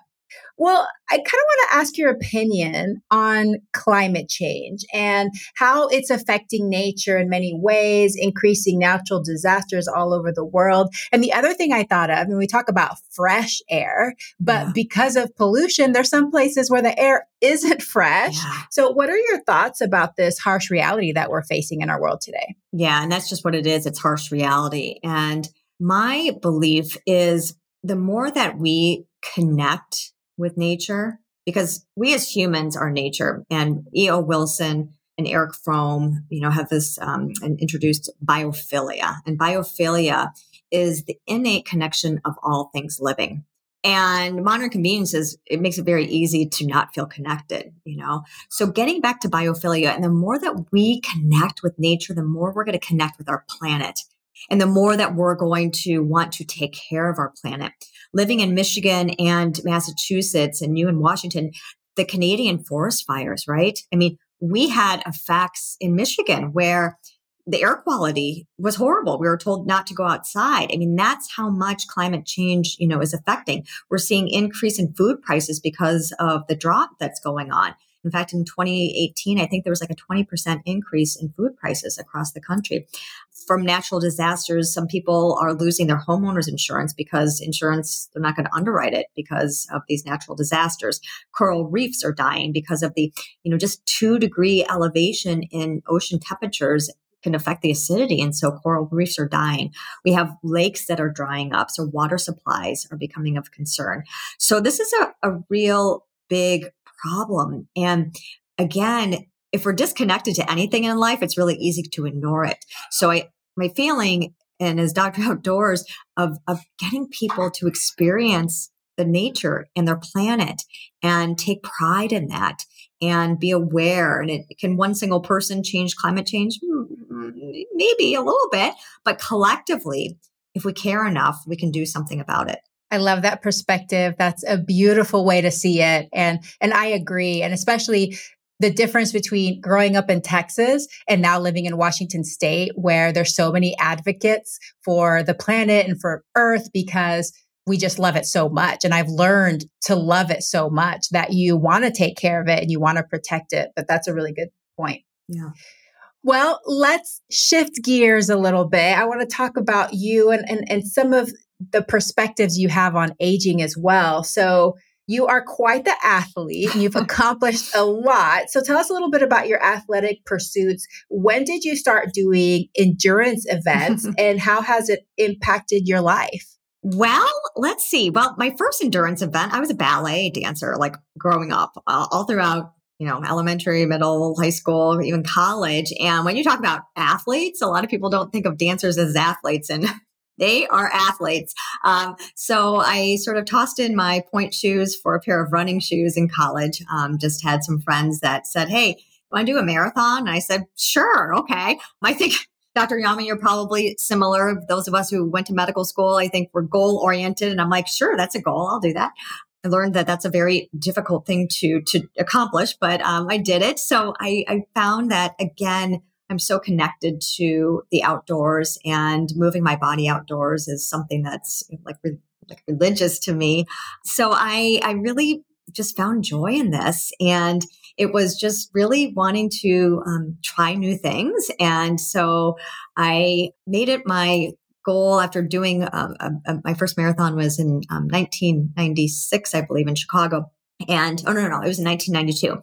B: Well, I kind of want to ask your opinion on climate change and how it's affecting nature in many ways, increasing natural disasters all over the world. And the other thing I thought of, when we talk about fresh air, but yeah. because of pollution, there's some places where the air isn't fresh. Yeah. So, what are your thoughts about this harsh reality that we're facing in our world today?
A: Yeah, and that's just what it is it's harsh reality. And my belief is the more that we connect with nature because we as humans are nature. And E.O. Wilson and Erich Fromm, you know, have this um, and introduced biophilia. And biophilia is the innate connection of all things living. And modern conveniences, it makes it very easy to not feel connected, you know? So getting back to biophilia, and the more that we connect with nature, the more we're going to connect with our planet. And the more that we're going to want to take care of our planet living in Michigan and Massachusetts and you in Washington, the Canadian forest fires, right? I mean, we had effects in Michigan where the air quality was horrible. We were told not to go outside. I mean, that's how much climate change, you know, is affecting. We're seeing increase in food prices because of the drought that's going on. In fact, in 2018, I think there was like a 20% increase in food prices across the country. From natural disasters, some people are losing their homeowners insurance because insurance, they're not going to underwrite it because of these natural disasters. Coral reefs are dying because of the, you know, just two degree elevation in ocean temperatures can affect the acidity. And so coral reefs are dying. We have lakes that are drying up. So water supplies are becoming of concern. So this is a, a real big problem. And again, if we're disconnected to anything in life, it's really easy to ignore it. So I, my feeling, and as Dr. Outdoors, of, of getting people to experience the nature and their planet and take pride in that and be aware. And it can one single person change climate change? Hmm, maybe a little bit, but collectively, if we care enough, we can do something about it.
B: I love that perspective. That's a beautiful way to see it. And, and I agree. And especially the difference between growing up in Texas and now living in Washington state, where there's so many advocates for the planet and for earth because we just love it so much. And I've learned to love it so much that you want to take care of it and you want to protect it. But that's a really good point.
A: Yeah.
B: Well, let's shift gears a little bit. I want to talk about you and, and, and some of the perspectives you have on aging as well. So, you are quite the athlete. You've accomplished a lot. So, tell us a little bit about your athletic pursuits. When did you start doing endurance events and how has it impacted your life?
A: Well, let's see. Well, my first endurance event, I was a ballet dancer, like growing up, uh, all throughout you know, elementary, middle, high school, even college. And when you talk about athletes, a lot of people don't think of dancers as athletes. And they are athletes. Um, so I sort of tossed in my pointe shoes for a pair of running shoes in college. Um, just had some friends that said, Hey, want to do a marathon? And I said, Sure. Okay. I think Dr. Yami, you're probably similar. Those of us who went to medical school, I think we're goal oriented. And I'm like, sure, that's a goal. I'll do that. I learned that that's a very difficult thing to to accomplish, but um, I did it. So I, I found that again, I'm so connected to the outdoors and moving my body outdoors is something that's like like religious to me. So I I really just found joy in this and it was just really wanting to um, try new things and so i made it my goal after doing um, a, a, my first marathon was in um, 1996, I believe, in Chicago. And oh no, no, no, it was in 1992.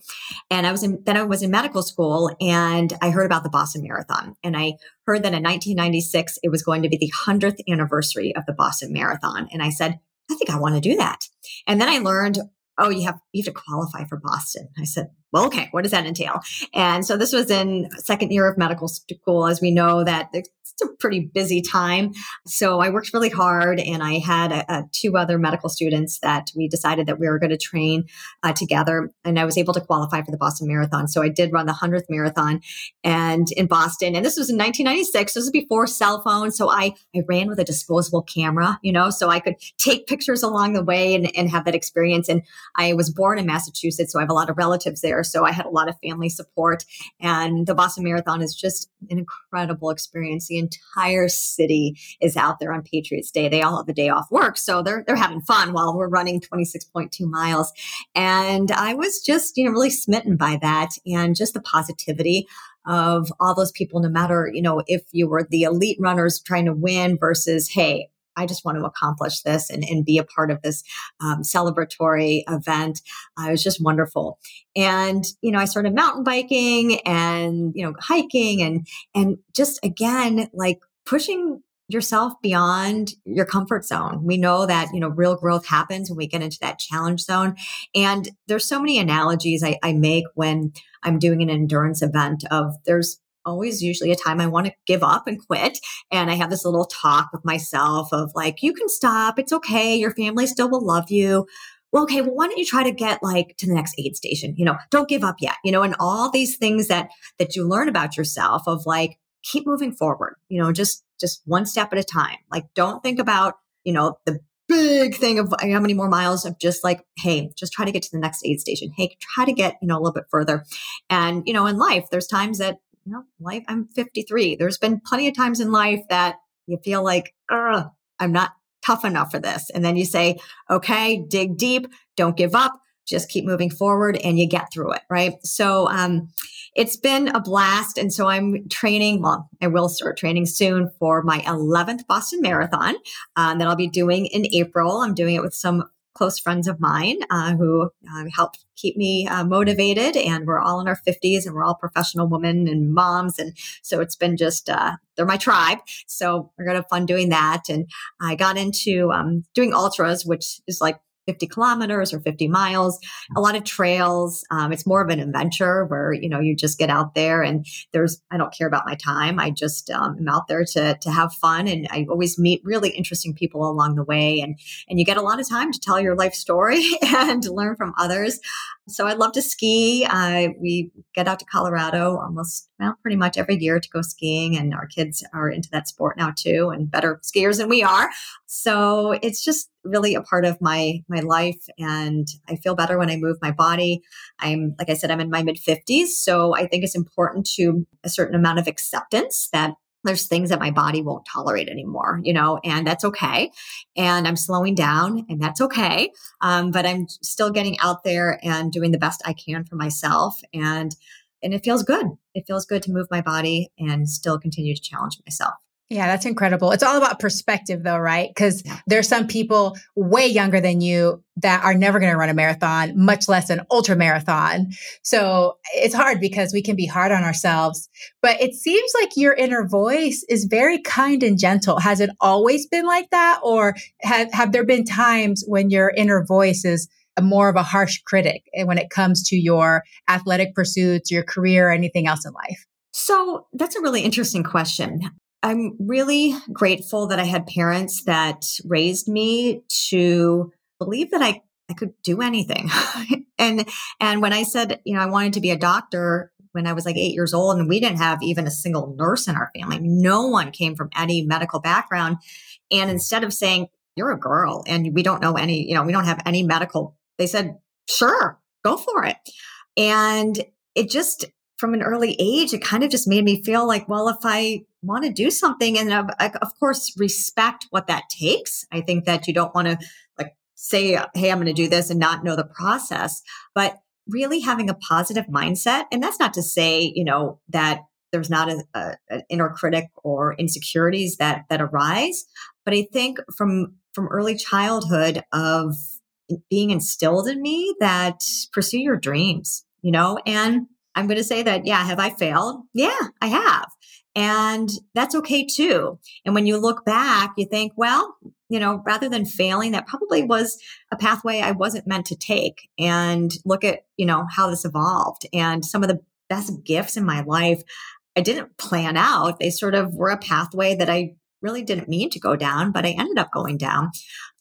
A: And I was in then I was in medical school and I heard about the Boston Marathon. And I heard that in 1996 it was going to be the 100th anniversary of the Boston Marathon. And I said, I think I want to do that. And then I learned, oh, you have you have to qualify for Boston. I said, well, okay, what does that entail? And so this was in second year of medical school, as we know that it's a pretty busy time. So I worked really hard and I had a, a two other medical students that we decided that we were going to train uh, together. And I was able to qualify for the Boston Marathon. So I did run the 100th marathon and in Boston. And this was in 1996. This was before cell phones. So I, I ran with a disposable camera, you know, so I could take pictures along the way and, and have that experience. And I was born in Massachusetts. So I have a lot of relatives there. So I had a lot of family support. And the Boston Marathon is just an incredible experience. The entire city is out there on Patriots Day. They all have the day off work. So they're, they're having fun while we're running 26.2 miles. And I was just, you know, really smitten by that and just the positivity of all those people, no matter, you know, if you were the elite runners trying to win versus, hey, I just want to accomplish this and, and be a part of this um, celebratory event. Uh, it was just wonderful. And, you know, I started mountain biking and, you know, hiking and, and just again, like pushing yourself beyond your comfort zone. We know that, you know, real growth happens when we get into that challenge zone. And there's so many analogies I, I make when I'm doing an endurance event of there's always usually a time I want to give up and quit. And I have this little talk with myself of like, you can stop. It's okay. Your family still will love you. Well, okay. Well, why don't you try to get like to the next aid station? You know, don't give up yet, you know, and all these things that, that you learn about yourself of like, keep moving forward, you know, just, just one step at a time. Like, don't think about, you know, the big thing of how many more miles of just like, hey, just try to get to the next aid station. Hey, try to get, you know, a little bit further. And, you know, in life, there's times that you know, life, I'm 53. There's been plenty of times in life that you feel like, I'm not tough enough for this. And then you say, okay, dig deep, don't give up, just keep moving forward and you get through it. Right. So, um, it's been a blast. And so I'm training. Well, I will start training soon for my 11th Boston Marathon um, that I'll be doing in April. I'm doing it with some close friends of mine uh, who uh, help keep me uh, motivated. And we're all in our 50s and we're all professional women and moms. And so it's been just, uh, they're my tribe. So we're going to have fun doing that. And I got into um, doing ultras, which is like 50 kilometers or 50 miles, a lot of trails. Um, it's more of an adventure where, you know, you just get out there and there's, I don't care about my time. I just um, am out there to, to have fun. And I always meet really interesting people along the way. And, and you get a lot of time to tell your life story and learn from others. So I love to ski. Uh, we get out to Colorado almost, well, pretty much every year to go skiing. And our kids are into that sport now too and better skiers than we are. So it's just really a part of my, my life. And I feel better when I move my body. I'm, like I said, I'm in my mid fifties. So I think it's important to a certain amount of acceptance that there's things that my body won't tolerate anymore, you know, and that's okay. And I'm slowing down and that's okay. Um, but I'm still getting out there and doing the best I can for myself. And, and it feels good. It feels good to move my body and still continue to challenge myself.
B: Yeah, that's incredible. It's all about perspective, though, right? Because yeah. there's some people way younger than you that are never going to run a marathon, much less an ultra marathon. So it's hard because we can be hard on ourselves. But it seems like your inner voice is very kind and gentle. Has it always been like that? Or have, have there been times when your inner voice is more of a harsh critic eh, when it comes to your athletic pursuits, your career, or anything else in life?
A: So that's a really interesting question. I'm really grateful that I had parents that raised me to believe that I, I could do anything. and, and when I said, you know, I wanted to be a doctor when I was like eight years old and we didn't have even a single nurse in our family, no one came from any medical background. And instead of saying, you're a girl and we don't know any, you know, we don't have any medical, they said, sure, go for it. And it just, from an early age, it kind of just made me feel like, well, if I want to do something and of, of course respect what that takes. I think that you don't want to like say, Hey, I'm going to do this and not know the process, but really having a positive mindset. And that's not to say, you know, that there's not a, a, an inner critic or insecurities that that arise. But I think from from early childhood of being instilled in me that pursue your dreams, you know, and I'm going to say that, yeah, have I failed? Yeah, I have. And that's okay too. And when you look back, you think, well, you know, rather than failing, that probably was a pathway I wasn't meant to take. And look at, you know, how this evolved and some of the best gifts in my life I didn't plan out. They sort of were a pathway that I really didn't mean to go down, but I ended up going down.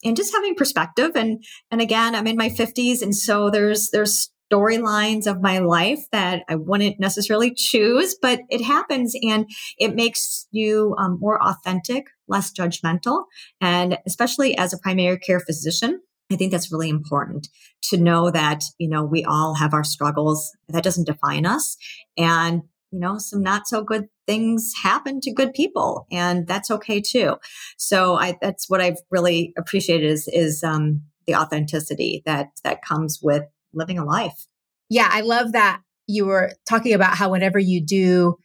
A: And just having perspective and and again, I'm in my 50s and so there's there's storylines of my life that I wouldn't necessarily choose, but it happens and it makes you um, more authentic, less judgmental. And especially as a primary care physician, I think that's really important to know that, you know, we all have our struggles. That doesn't define us. And, you know, some not so good things happen to good people and that's okay too. So I, that's what I've really appreciated is, is, um, the authenticity that, that comes with living a life.
B: Yeah, I love that you were talking about how whenever you do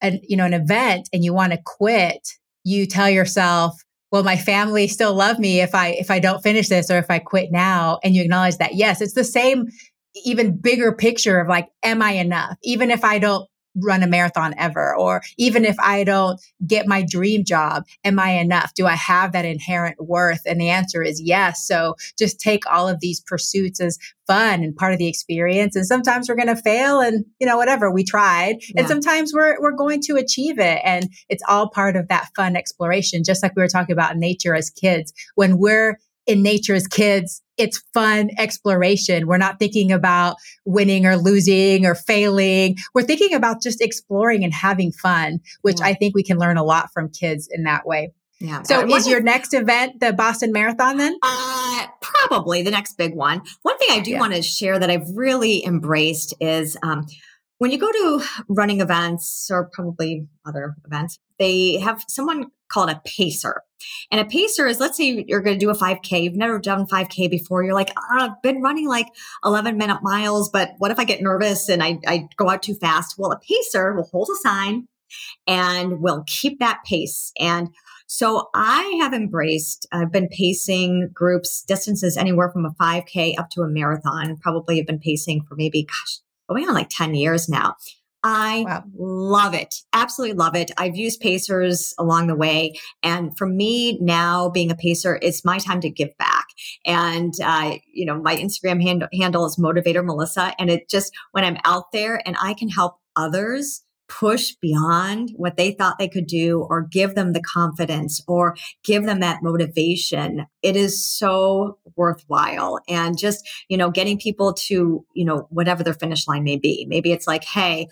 B: an you know an event and you want to quit, you tell yourself, well my family still love me if I if I don't finish this or if I quit now and you acknowledge that yes, it's the same even bigger picture of like am I enough? Even if I don't run a marathon ever? Or even if i don't get my dream job am i enough? Do i have that inherent worth? And the answer is yes. So just take all of these pursuits as fun and part of the experience. And sometimes we're going to fail and you know whatever we tried. Yeah. and sometimes we're we're going to achieve it. And it's all part of that fun exploration just like we were talking about nature as kids. When we're in nature as kids, it's fun exploration. We're not thinking about winning or losing or failing. We're thinking about just exploring and having fun, which yeah. I think we can learn a lot from kids in that way. Yeah. So is your next event the Boston Marathon then?
A: Uh, probably the next big one. One thing I do yeah. want to share that I've really embraced is um, when you go to running events or probably other events, they have someone called a pacer. And a pacer is, let's say you're going to do a 5K. You've never done 5K before. You're like, oh, I've been running like 11 minute miles, but what if I get nervous and I, I go out too fast? Well, a pacer will hold a sign and will keep that pace. And so I have embraced, I've been pacing groups distances anywhere from a 5K up to a marathon. Probably have been pacing for maybe, gosh, going on like 10 years now. I wow. love it. Absolutely love it. I've used pacers along the way. And for me now being a pacer, it's my time to give back. And, uh, you know, my Instagram hand- handle is motivator Melissa. And it just, when I'm out there and I can help others push beyond what they thought they could do or give them the confidence or give them that motivation. It is so worthwhile. And just you know getting people to you know whatever their finish line may be. Maybe it's like hey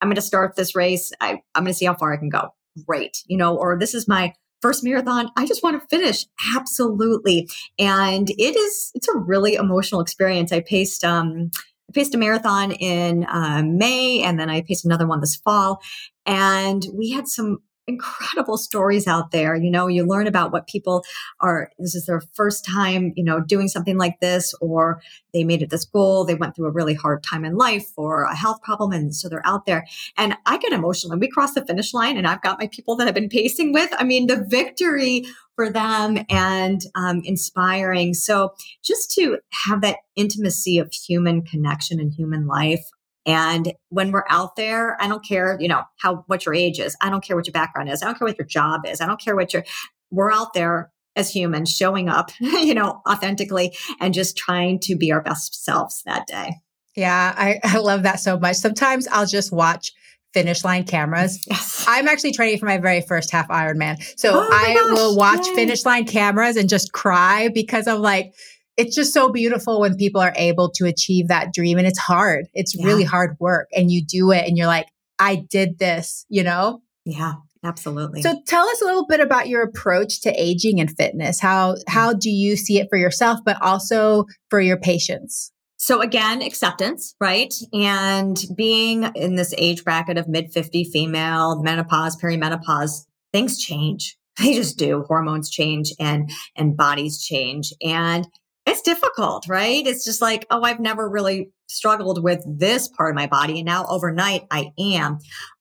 A: i'm going to start this race. I, i'm going to see how far i can go. Great you know or this is my first marathon. I just want to finish. Absolutely. And it is it's a really emotional experience. I paced um I paced a marathon in uh, May and then I paced another one this fall. And we had some incredible stories out there. You know, you learn about what people are, this is their first time, you know, doing something like this, or they made it this goal. They went through a really hard time in life or a health problem. And so they're out there. And I get emotional and we cross the finish line and I've got my people that I've been pacing with. I mean, the victory for them and um, inspiring. So just to have that intimacy of human connection and human life, and when we're out there, I don't care, you know, how, what your age is. I don't care what your background is. I don't care what your job is. I don't care what your, we're out there as humans showing up, you know, authentically and just trying to be our best selves that day.
B: Yeah, I, I love that so much. Sometimes I'll just watch finish line cameras. Yes. I'm actually training for my very first half Ironman. So oh I gosh, will watch yay. finish line cameras and just cry because I'm like, it's just so beautiful when people are able to achieve that dream and it's hard. It's yeah. really hard work and you do it and you're like, I did this, you know?
A: Yeah, absolutely.
B: So tell us a little bit about your approach to aging and fitness. How mm. how do you see it for yourself but also for your patients?
A: So again, acceptance, right? And being in this age bracket of mid 50 female, menopause, perimenopause, things change. They just do. Hormones change and and bodies change. And it's difficult, right? It's just like, oh, I've never really struggled with this part of my body. And now overnight I am.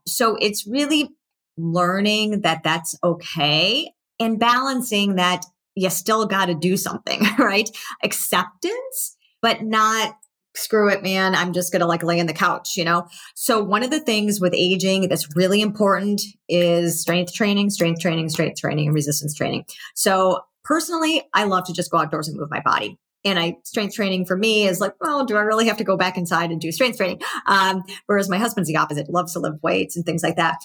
A: So it's really learning that that's okay and balancing that you still got to do something, right? Acceptance, but not screw it, man. I'm just going to like lay on the couch, you know? So one of the things with aging that's really important is strength training, strength training, strength training, and resistance training. So personally, I love to just go outdoors and move my body. And I strength training for me is like, well, do I really have to go back inside and do strength training? Um, whereas my husband's the opposite, loves to lift weights and things like that.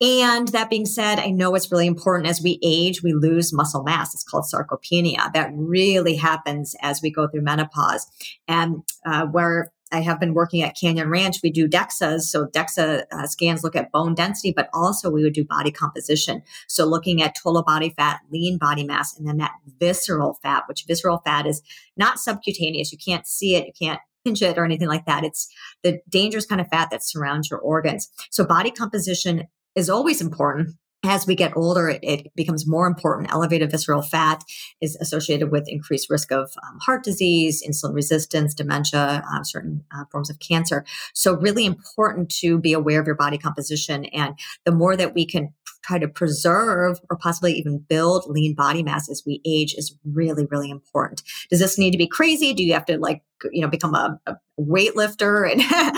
A: And that being said, I know it's really important as we age, we lose muscle mass. It's called sarcopenia. That really happens as we go through menopause. And uh, where I have been working at Canyon Ranch, we do DEXAs. So DEXA uh, scans look at bone density, but also we would do body composition. So looking at total body fat, lean body mass, and then that visceral fat, which visceral fat is not subcutaneous. You can't see it. You can't pinch it or anything like that. It's the dangerous kind of fat that surrounds your organs. So body composition is always important. As we get older, it, it, becomes more important. Elevated visceral fat is associated with increased risk of um, heart disease, insulin resistance, dementia, uh, certain uh, forms of cancer. So, really important to be aware of your body composition. And the more that we can try to preserve or possibly even build lean body mass as we age is really, really important. Does this need to be crazy? Do you have to like, you know, become a, a weightlifter?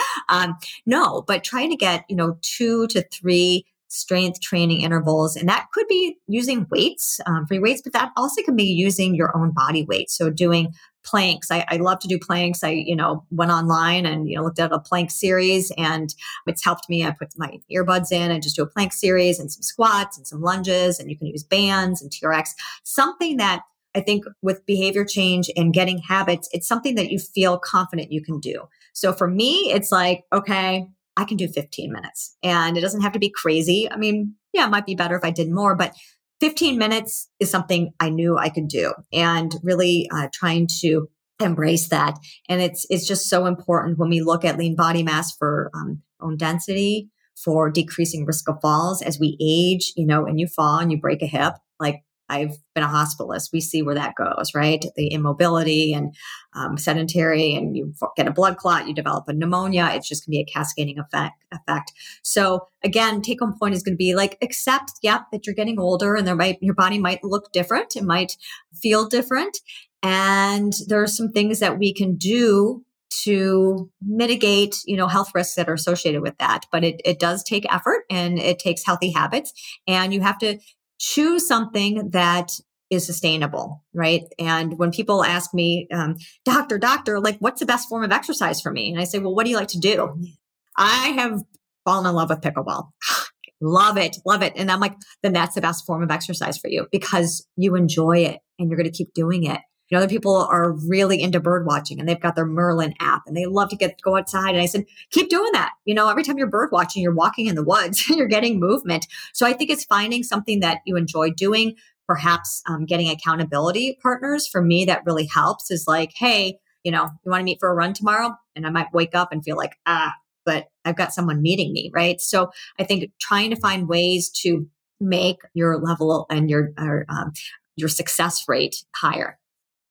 A: And um, no, but trying to get, you know, two to three strength training intervals. And that could be using weights, um, free weights, but that also can be using your own body weight. So doing planks. I, I, love to do planks. I, you know, went online and, you know, looked at a plank series and it's helped me. I put my earbuds in and just do a plank series and some squats and some lunges and you can use bands and TRX, something that I think with behavior change and getting habits, it's something that you feel confident you can do. So for me, it's like, okay, I can do 15 minutes and it doesn't have to be crazy. I mean, yeah, it might be better if I did more, but 15 minutes is something I knew I could do and really uh, trying to embrace that. And it's, it's just so important when we look at lean body mass for um, bone density, for decreasing risk of falls as we age, you know, and you fall and you break a hip, like I've been a hospitalist. We see where that goes, right? The immobility and um, sedentary, and you get a blood clot, you develop a pneumonia. It's just going to be a cascading effect. Effect. So again, take home point is going to be like accept, yep, that you're getting older, and there might your body might look different, it might feel different, and there are some things that we can do to mitigate you know health risks that are associated with that but it, it does take effort and it takes healthy habits and you have to choose something that is sustainable, right? And when people ask me, um, doctor, doctor, like, what's the best form of exercise for me? And I say, well, what do you like to do? I have fallen in love with pickleball. love it, love it. And I'm like, then that's the best form of exercise for you because you enjoy it and you're going to keep doing it. You know, other people are really into bird watching and they've got their Merlin app and they love to get go outside. And I said, keep doing that. You know, every time you're bird watching, you're walking in the woods, you're getting movement. So I think it's finding something that you enjoy doing, perhaps um, getting accountability partners. For me, that really helps is like, hey, you know, you want to meet for a run tomorrow? And I might wake up and feel like, ah, but I've got someone meeting me, right? So I think trying to find ways to make your level and your, um, your success rate higher.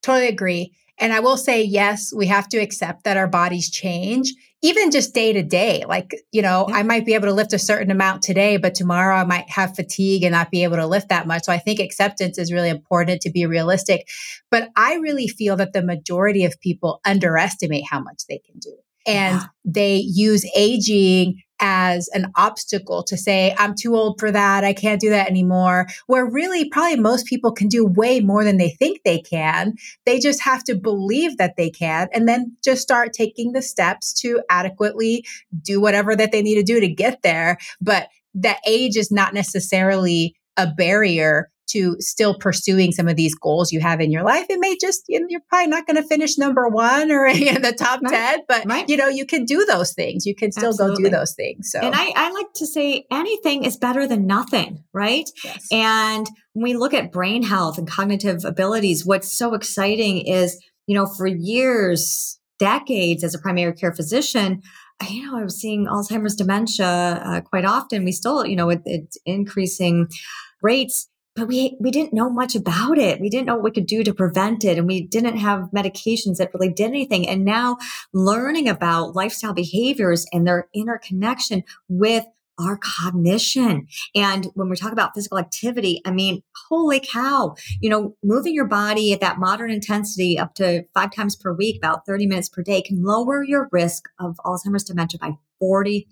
B: Totally agree. And I will say, yes, we have to accept that our bodies change, even just day to day. Like, you know. I might be able to lift a certain amount today, but tomorrow I might have fatigue and not be able to lift that much. So I think acceptance is really important to be realistic. But I really feel that the majority of people underestimate how much they can do. And yeah. they use aging as an obstacle to say, I'm too old for that. I can't do that anymore. Where really, probably most people can do way more than they think they can. They just have to believe that they can and then just start taking the steps to adequately do whatever that they need to do to get there. But that age is not necessarily a barrier to still pursuing some of these goals you have in your life. It may just, you know, you're probably not going to finish number one or in the top right. 10, but right. you know, you can do those things. You can still Absolutely. go do those things. So,
A: and I, I like to say anything is better than nothing, right? Yes. And when we look at brain health and cognitive abilities, what's so exciting is, you know, for years, decades as a primary care physician, you know, I was seeing Alzheimer's dementia uh, quite often. We still, you know, it, it's increasing rates but we we didn't know much about it. We didn't know what we could do to prevent it, and we didn't have medications that really did anything. And now, learning about lifestyle behaviors and their interconnection with our cognition. And when we talk about physical activity, I mean, holy cow, you know, moving your body at that moderate intensity up to five times per week, about 30 minutes per day can lower your risk of Alzheimer's dementia by 40%.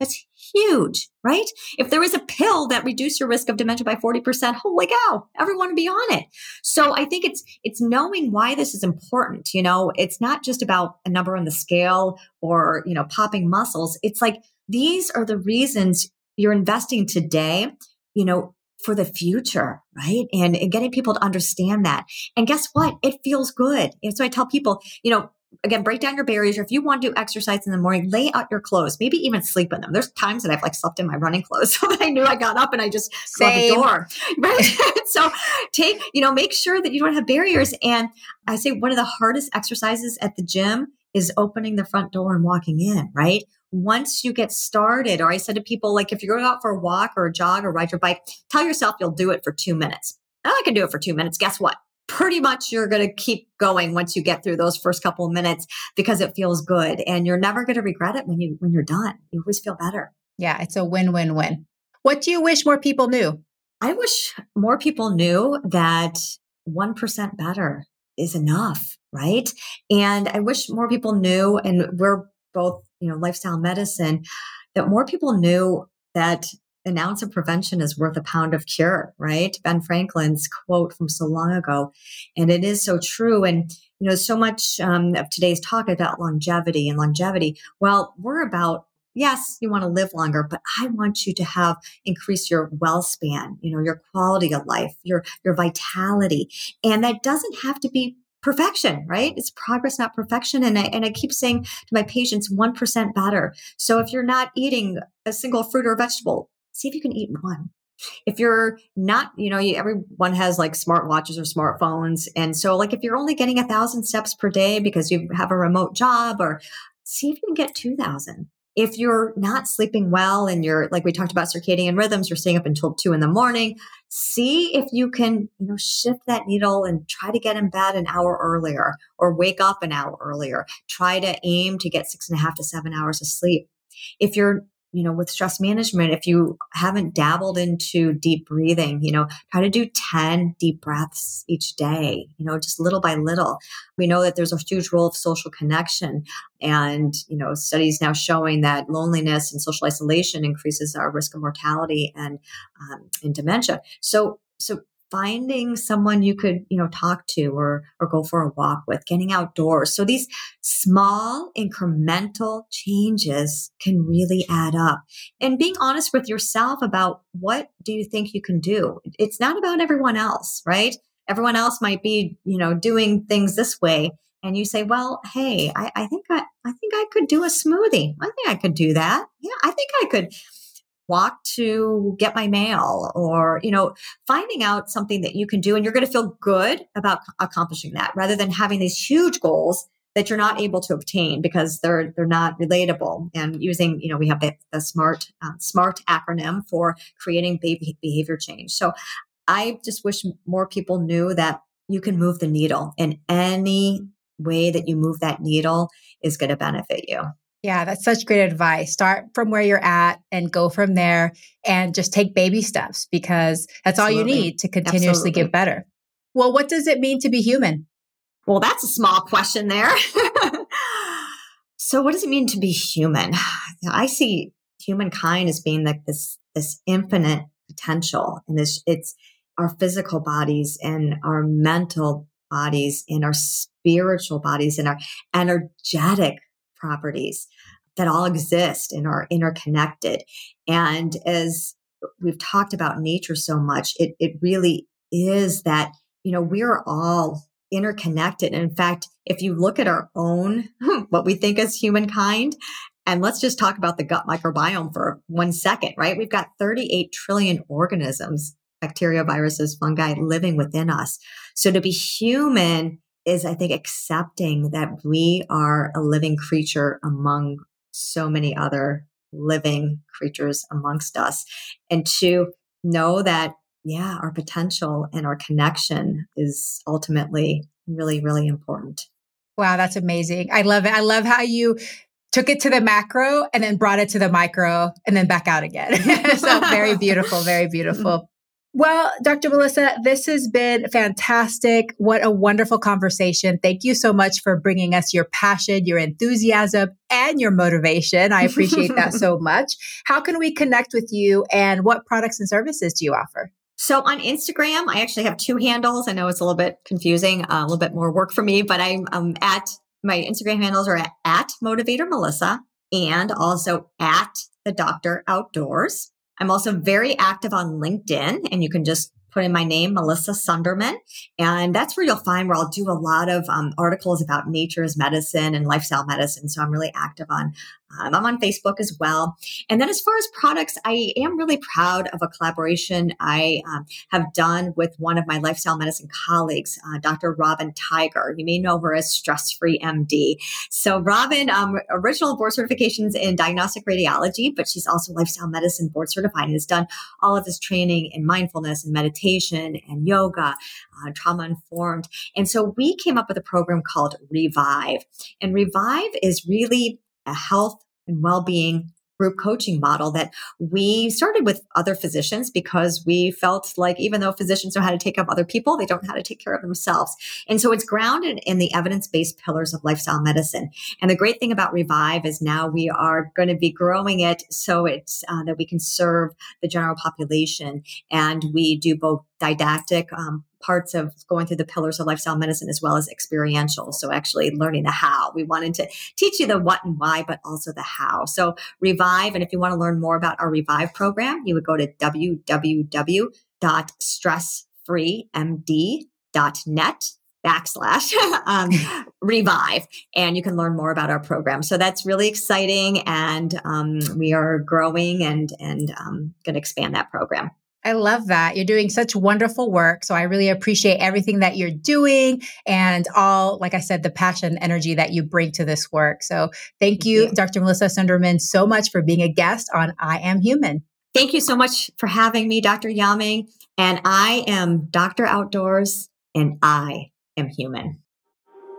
A: That's huge, right? If there is a pill that reduces your risk of dementia by 40%, holy cow, everyone would be on it. So I think it's, it's knowing why this is important. You know, it's not just about a number on the scale or, you know, popping muscles. It's like, these are the reasons you're investing today, you know, for the future, right? And, and getting people to understand that. And guess what? It feels good. And so I tell people, you know, again, break down your barriers. Or if you want to do exercise in the morning, lay out your clothes, maybe even sleep in them. There's times that I've like slept in my running clothes. So that I knew I got up and I just closed the door. Right. so take, you know, make sure that you don't have barriers. And I say one of the hardest exercises at the gym is opening the front door and walking in, right? once you get started, or I said to people, like, if you're going out for a walk or a jog or ride your bike, tell yourself you'll do it for two minutes. Oh, I can do it for two minutes. Guess what? Pretty much you're going to keep going once you get through those first couple of minutes because it feels good and you're never going to regret it when you when you're done. You always feel better.
B: Yeah, it's a win-win-win. What do you wish more people knew?
A: I wish more people knew that 1% better is enough, right? And I wish more people knew and we're both you know, lifestyle medicine, that more people knew that an ounce of prevention is worth a pound of cure, right? Ben Franklin's quote from so long ago. And it is so true. And, you know, so much um, of today's talk about longevity and longevity. Well, we're about yes, you want to live longer, but I want you to have increase your well span, you know, your quality of life, your your vitality. And that doesn't have to be perfection, right? It's progress, not perfection. And I, and I keep saying to my patients, 1% better. So if you're not eating a single fruit or vegetable, see if you can eat one. If you're not, you know, you, everyone has like smart watches or smartphones. And so like if you're only getting a thousand steps per day because you have a remote job or see if you can get 2000 if you're not sleeping well and you're like we talked about circadian rhythms you're staying up until two in the morning see if you can you know shift that needle and try to get in bed an hour earlier or wake up an hour earlier try to aim to get six and a half to seven hours of sleep if you're you know, with stress management, if you haven't dabbled into deep breathing, you know, try to do 10 deep breaths each day, you know, just little by little. We know that there's a huge role of social connection and, you know, studies now showing that loneliness and social isolation increases our risk of mortality and, um, and dementia. So, so finding someone you could, you know, talk to or, or go for a walk with, getting outdoors. So these small incremental changes can really add up and being honest with yourself about what do you think you can do? It's not about everyone else, right? Everyone else might be, you know, doing things this way. And you say, well, hey, I, I think I, I think I could do a smoothie. I think I could do that. Yeah, I think I could walk to get my mail or you know finding out something that you can do and you're going to feel good about accomplishing that rather than having these huge goals that you're not able to obtain because they're they're not relatable and using you know we have the, the smart um, smart acronym for creating behavior change. So i just wish more people knew that you can move the needle and any way that you move that needle is going to benefit you
B: yeah, that's such great advice. Start from where you're at and go from there and just take baby steps because that's Absolutely. all you need to continuously Absolutely. get better. Well, what does it mean to be human?
A: Well, that's a small question there. so what does it mean to be human? I see humankind as being like this this infinite potential and this it's our physical bodies and our mental bodies and our spiritual bodies and our energetic properties that all exist and are interconnected. And as we've talked about nature so much, it, it really is that, you know, we're all interconnected. And in fact, if you look at our own, what we think as humankind, and let's just talk about the gut microbiome for one second, right? We've got 38 trillion organisms, bacteria, viruses, fungi living within us. So to be human is I think accepting that we are a living creature among so many other living creatures amongst us and to know that yeah our potential and our connection is ultimately really really important
B: wow that's amazing i love it i love how you took it to the macro and then brought it to the micro and then back out again. so very beautiful, very mm. beautiful. Well, Dr. Melissa, this has been fantastic. What a wonderful conversation. Thank you so much for bringing us your passion, your enthusiasm, and your motivation. I appreciate that so much. How can we connect with you and what products and services do you offer?
A: So on Instagram, I actually have two handles. I know it's a little bit confusing, uh, a little bit more work for me, but I'm um, at my Instagram handles are at, at Motivator Melissa and also at the Doctor Outdoors. I'm also very active on LinkedIn and you can just put in my name, Melissa Sundermann. And that's where you'll find where I'll do a lot of um, articles about nature's medicine and lifestyle medicine. So I'm really active on um, I'm on Facebook as well. And then as far as products, I am really proud of a collaboration I um, have done with one of my lifestyle medicine colleagues, uh, Dr. Robin Tiger. You may know her as Stress Free MD. So Robin, um, original board certifications in diagnostic radiology, but she's also lifestyle medicine board certified and has done all of this training in mindfulness and meditation and yoga, uh, trauma informed. And so we came up with a program called Revive. And Revive is really a health and well-being group coaching model that we started with other physicians because we felt like even though physicians know how to take care of other people, they don't know how to take care of themselves. And so it's grounded in the evidence-based pillars of lifestyle medicine. And the great thing about Revive is now we are going to be growing it so it's uh, that we can serve the general population. And we do both didactic um, parts of going through the pillars of lifestyle medicine as well as experiential. So actually learning the how. We wanted to teach you the what and why, but also the how. So revive. And if you want to learn more about our revive program, you would go to www.stressfreemd.net backslash um, revive and you can learn more about our program so that's really exciting and um, we are growing and and um, going to expand that program
B: I love that. You're doing such wonderful work. So I really appreciate everything that you're doing and all, like I said, the passion, energy that you bring to this work. So thank you, thank you. Dr. Melissa Sundermann, so much for being a guest on I Am Human.
A: Thank you so much for having me, Dr. Yami. And I am Dr. Outdoors and I am human.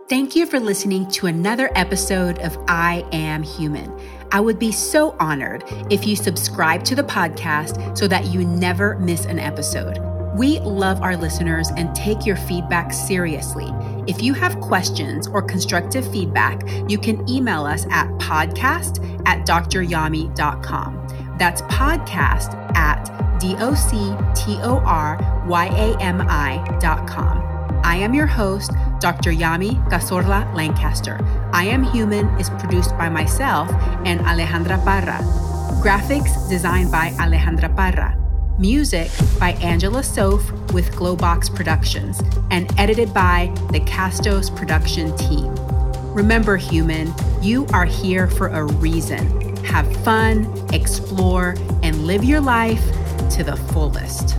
B: Thank you for listening to another episode of I Am Human. I would be so honored if you subscribe to the podcast so that you never miss an episode. We love our listeners and take your feedback seriously. If you have questions or constructive feedback, you can email us at podcast at dryami.com. That's podcast at D-O-C-T-O-R-Y-A-M-I.com. I am your host, Dr. Yami Cazorla Lancaster. I Am Human is produced by myself and Alejandra Parra. Graphics designed by Alejandra Parra. Music by Angela Soph with Glowbox Productions and edited by the Castos production team. Remember, human, you are here for a reason. Have fun, explore, and live your life to the fullest.